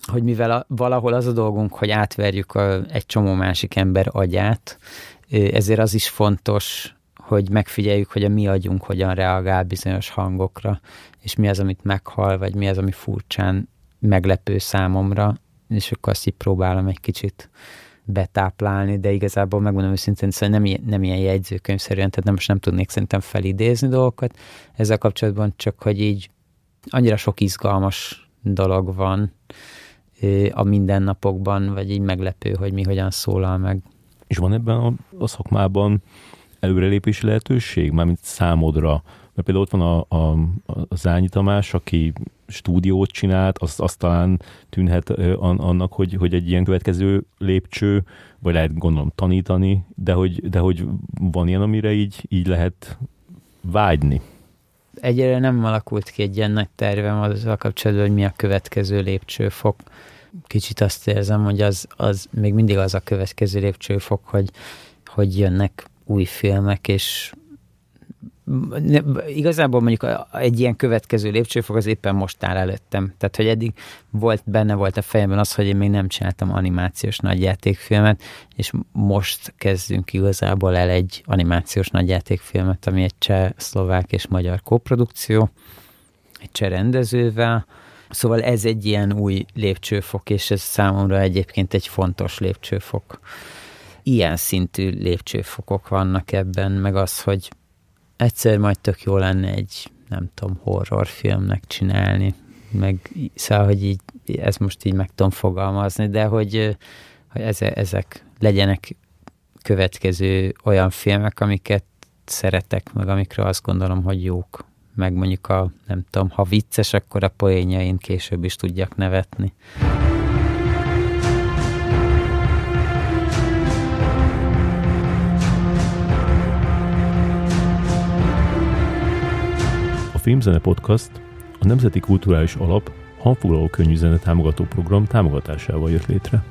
hogy mivel a, valahol az a dolgunk, hogy átverjük a, egy csomó másik ember agyát, ezért az is fontos, hogy megfigyeljük, hogy a mi agyunk hogyan reagál bizonyos hangokra, és mi az, amit meghal, vagy mi az, ami furcsán meglepő számomra, és akkor azt így próbálom egy kicsit betáplálni, de igazából megmondom őszintén, szóval nem, ilyen, nem ilyen jegyzőkönyvszerűen, tehát nem, most nem tudnék szerintem felidézni dolgokat ezzel kapcsolatban, csak hogy így annyira sok izgalmas dolog van a mindennapokban, vagy így meglepő, hogy mi hogyan szólal meg. És van ebben a, a szakmában előrelépési lehetőség, mármint számodra? Mert például ott van a, a, a Zányi Tamás, aki stúdiót csinált, az, az talán tűnhet annak, hogy, hogy egy ilyen következő lépcső, vagy lehet gondolom tanítani, de hogy, de hogy van ilyen, amire így, így lehet vágyni. Egyre nem alakult ki egy ilyen nagy tervem azzal kapcsolatban, hogy mi a következő lépcsőfok. Kicsit azt érzem, hogy az, az még mindig az a következő lépcsőfok, hogy, hogy jönnek új filmek, és igazából mondjuk egy ilyen következő lépcsőfok az éppen most áll előttem. Tehát, hogy eddig volt, benne volt a fejemben az, hogy én még nem csináltam animációs nagyjátékfilmet, és most kezdünk igazából el egy animációs nagyjátékfilmet, ami egy cseh, szlovák és magyar kóprodukció, egy cseh rendezővel, Szóval ez egy ilyen új lépcsőfok, és ez számomra egyébként egy fontos lépcsőfok. Ilyen szintű lépcsőfokok vannak ebben, meg az, hogy egyszer majd tök jó lenne egy, nem tudom, horrorfilmnek csinálni, meg szóval, hogy így, ez most így meg tudom fogalmazni, de hogy, hogy ezek legyenek következő olyan filmek, amiket szeretek, meg amikről azt gondolom, hogy jók. Meg mondjuk a, nem tudom, ha vicces, akkor a poénjain később is tudjak nevetni. Filmzene Podcast a Nemzeti Kulturális Alap hangfoglaló könyvzene támogató program támogatásával jött létre.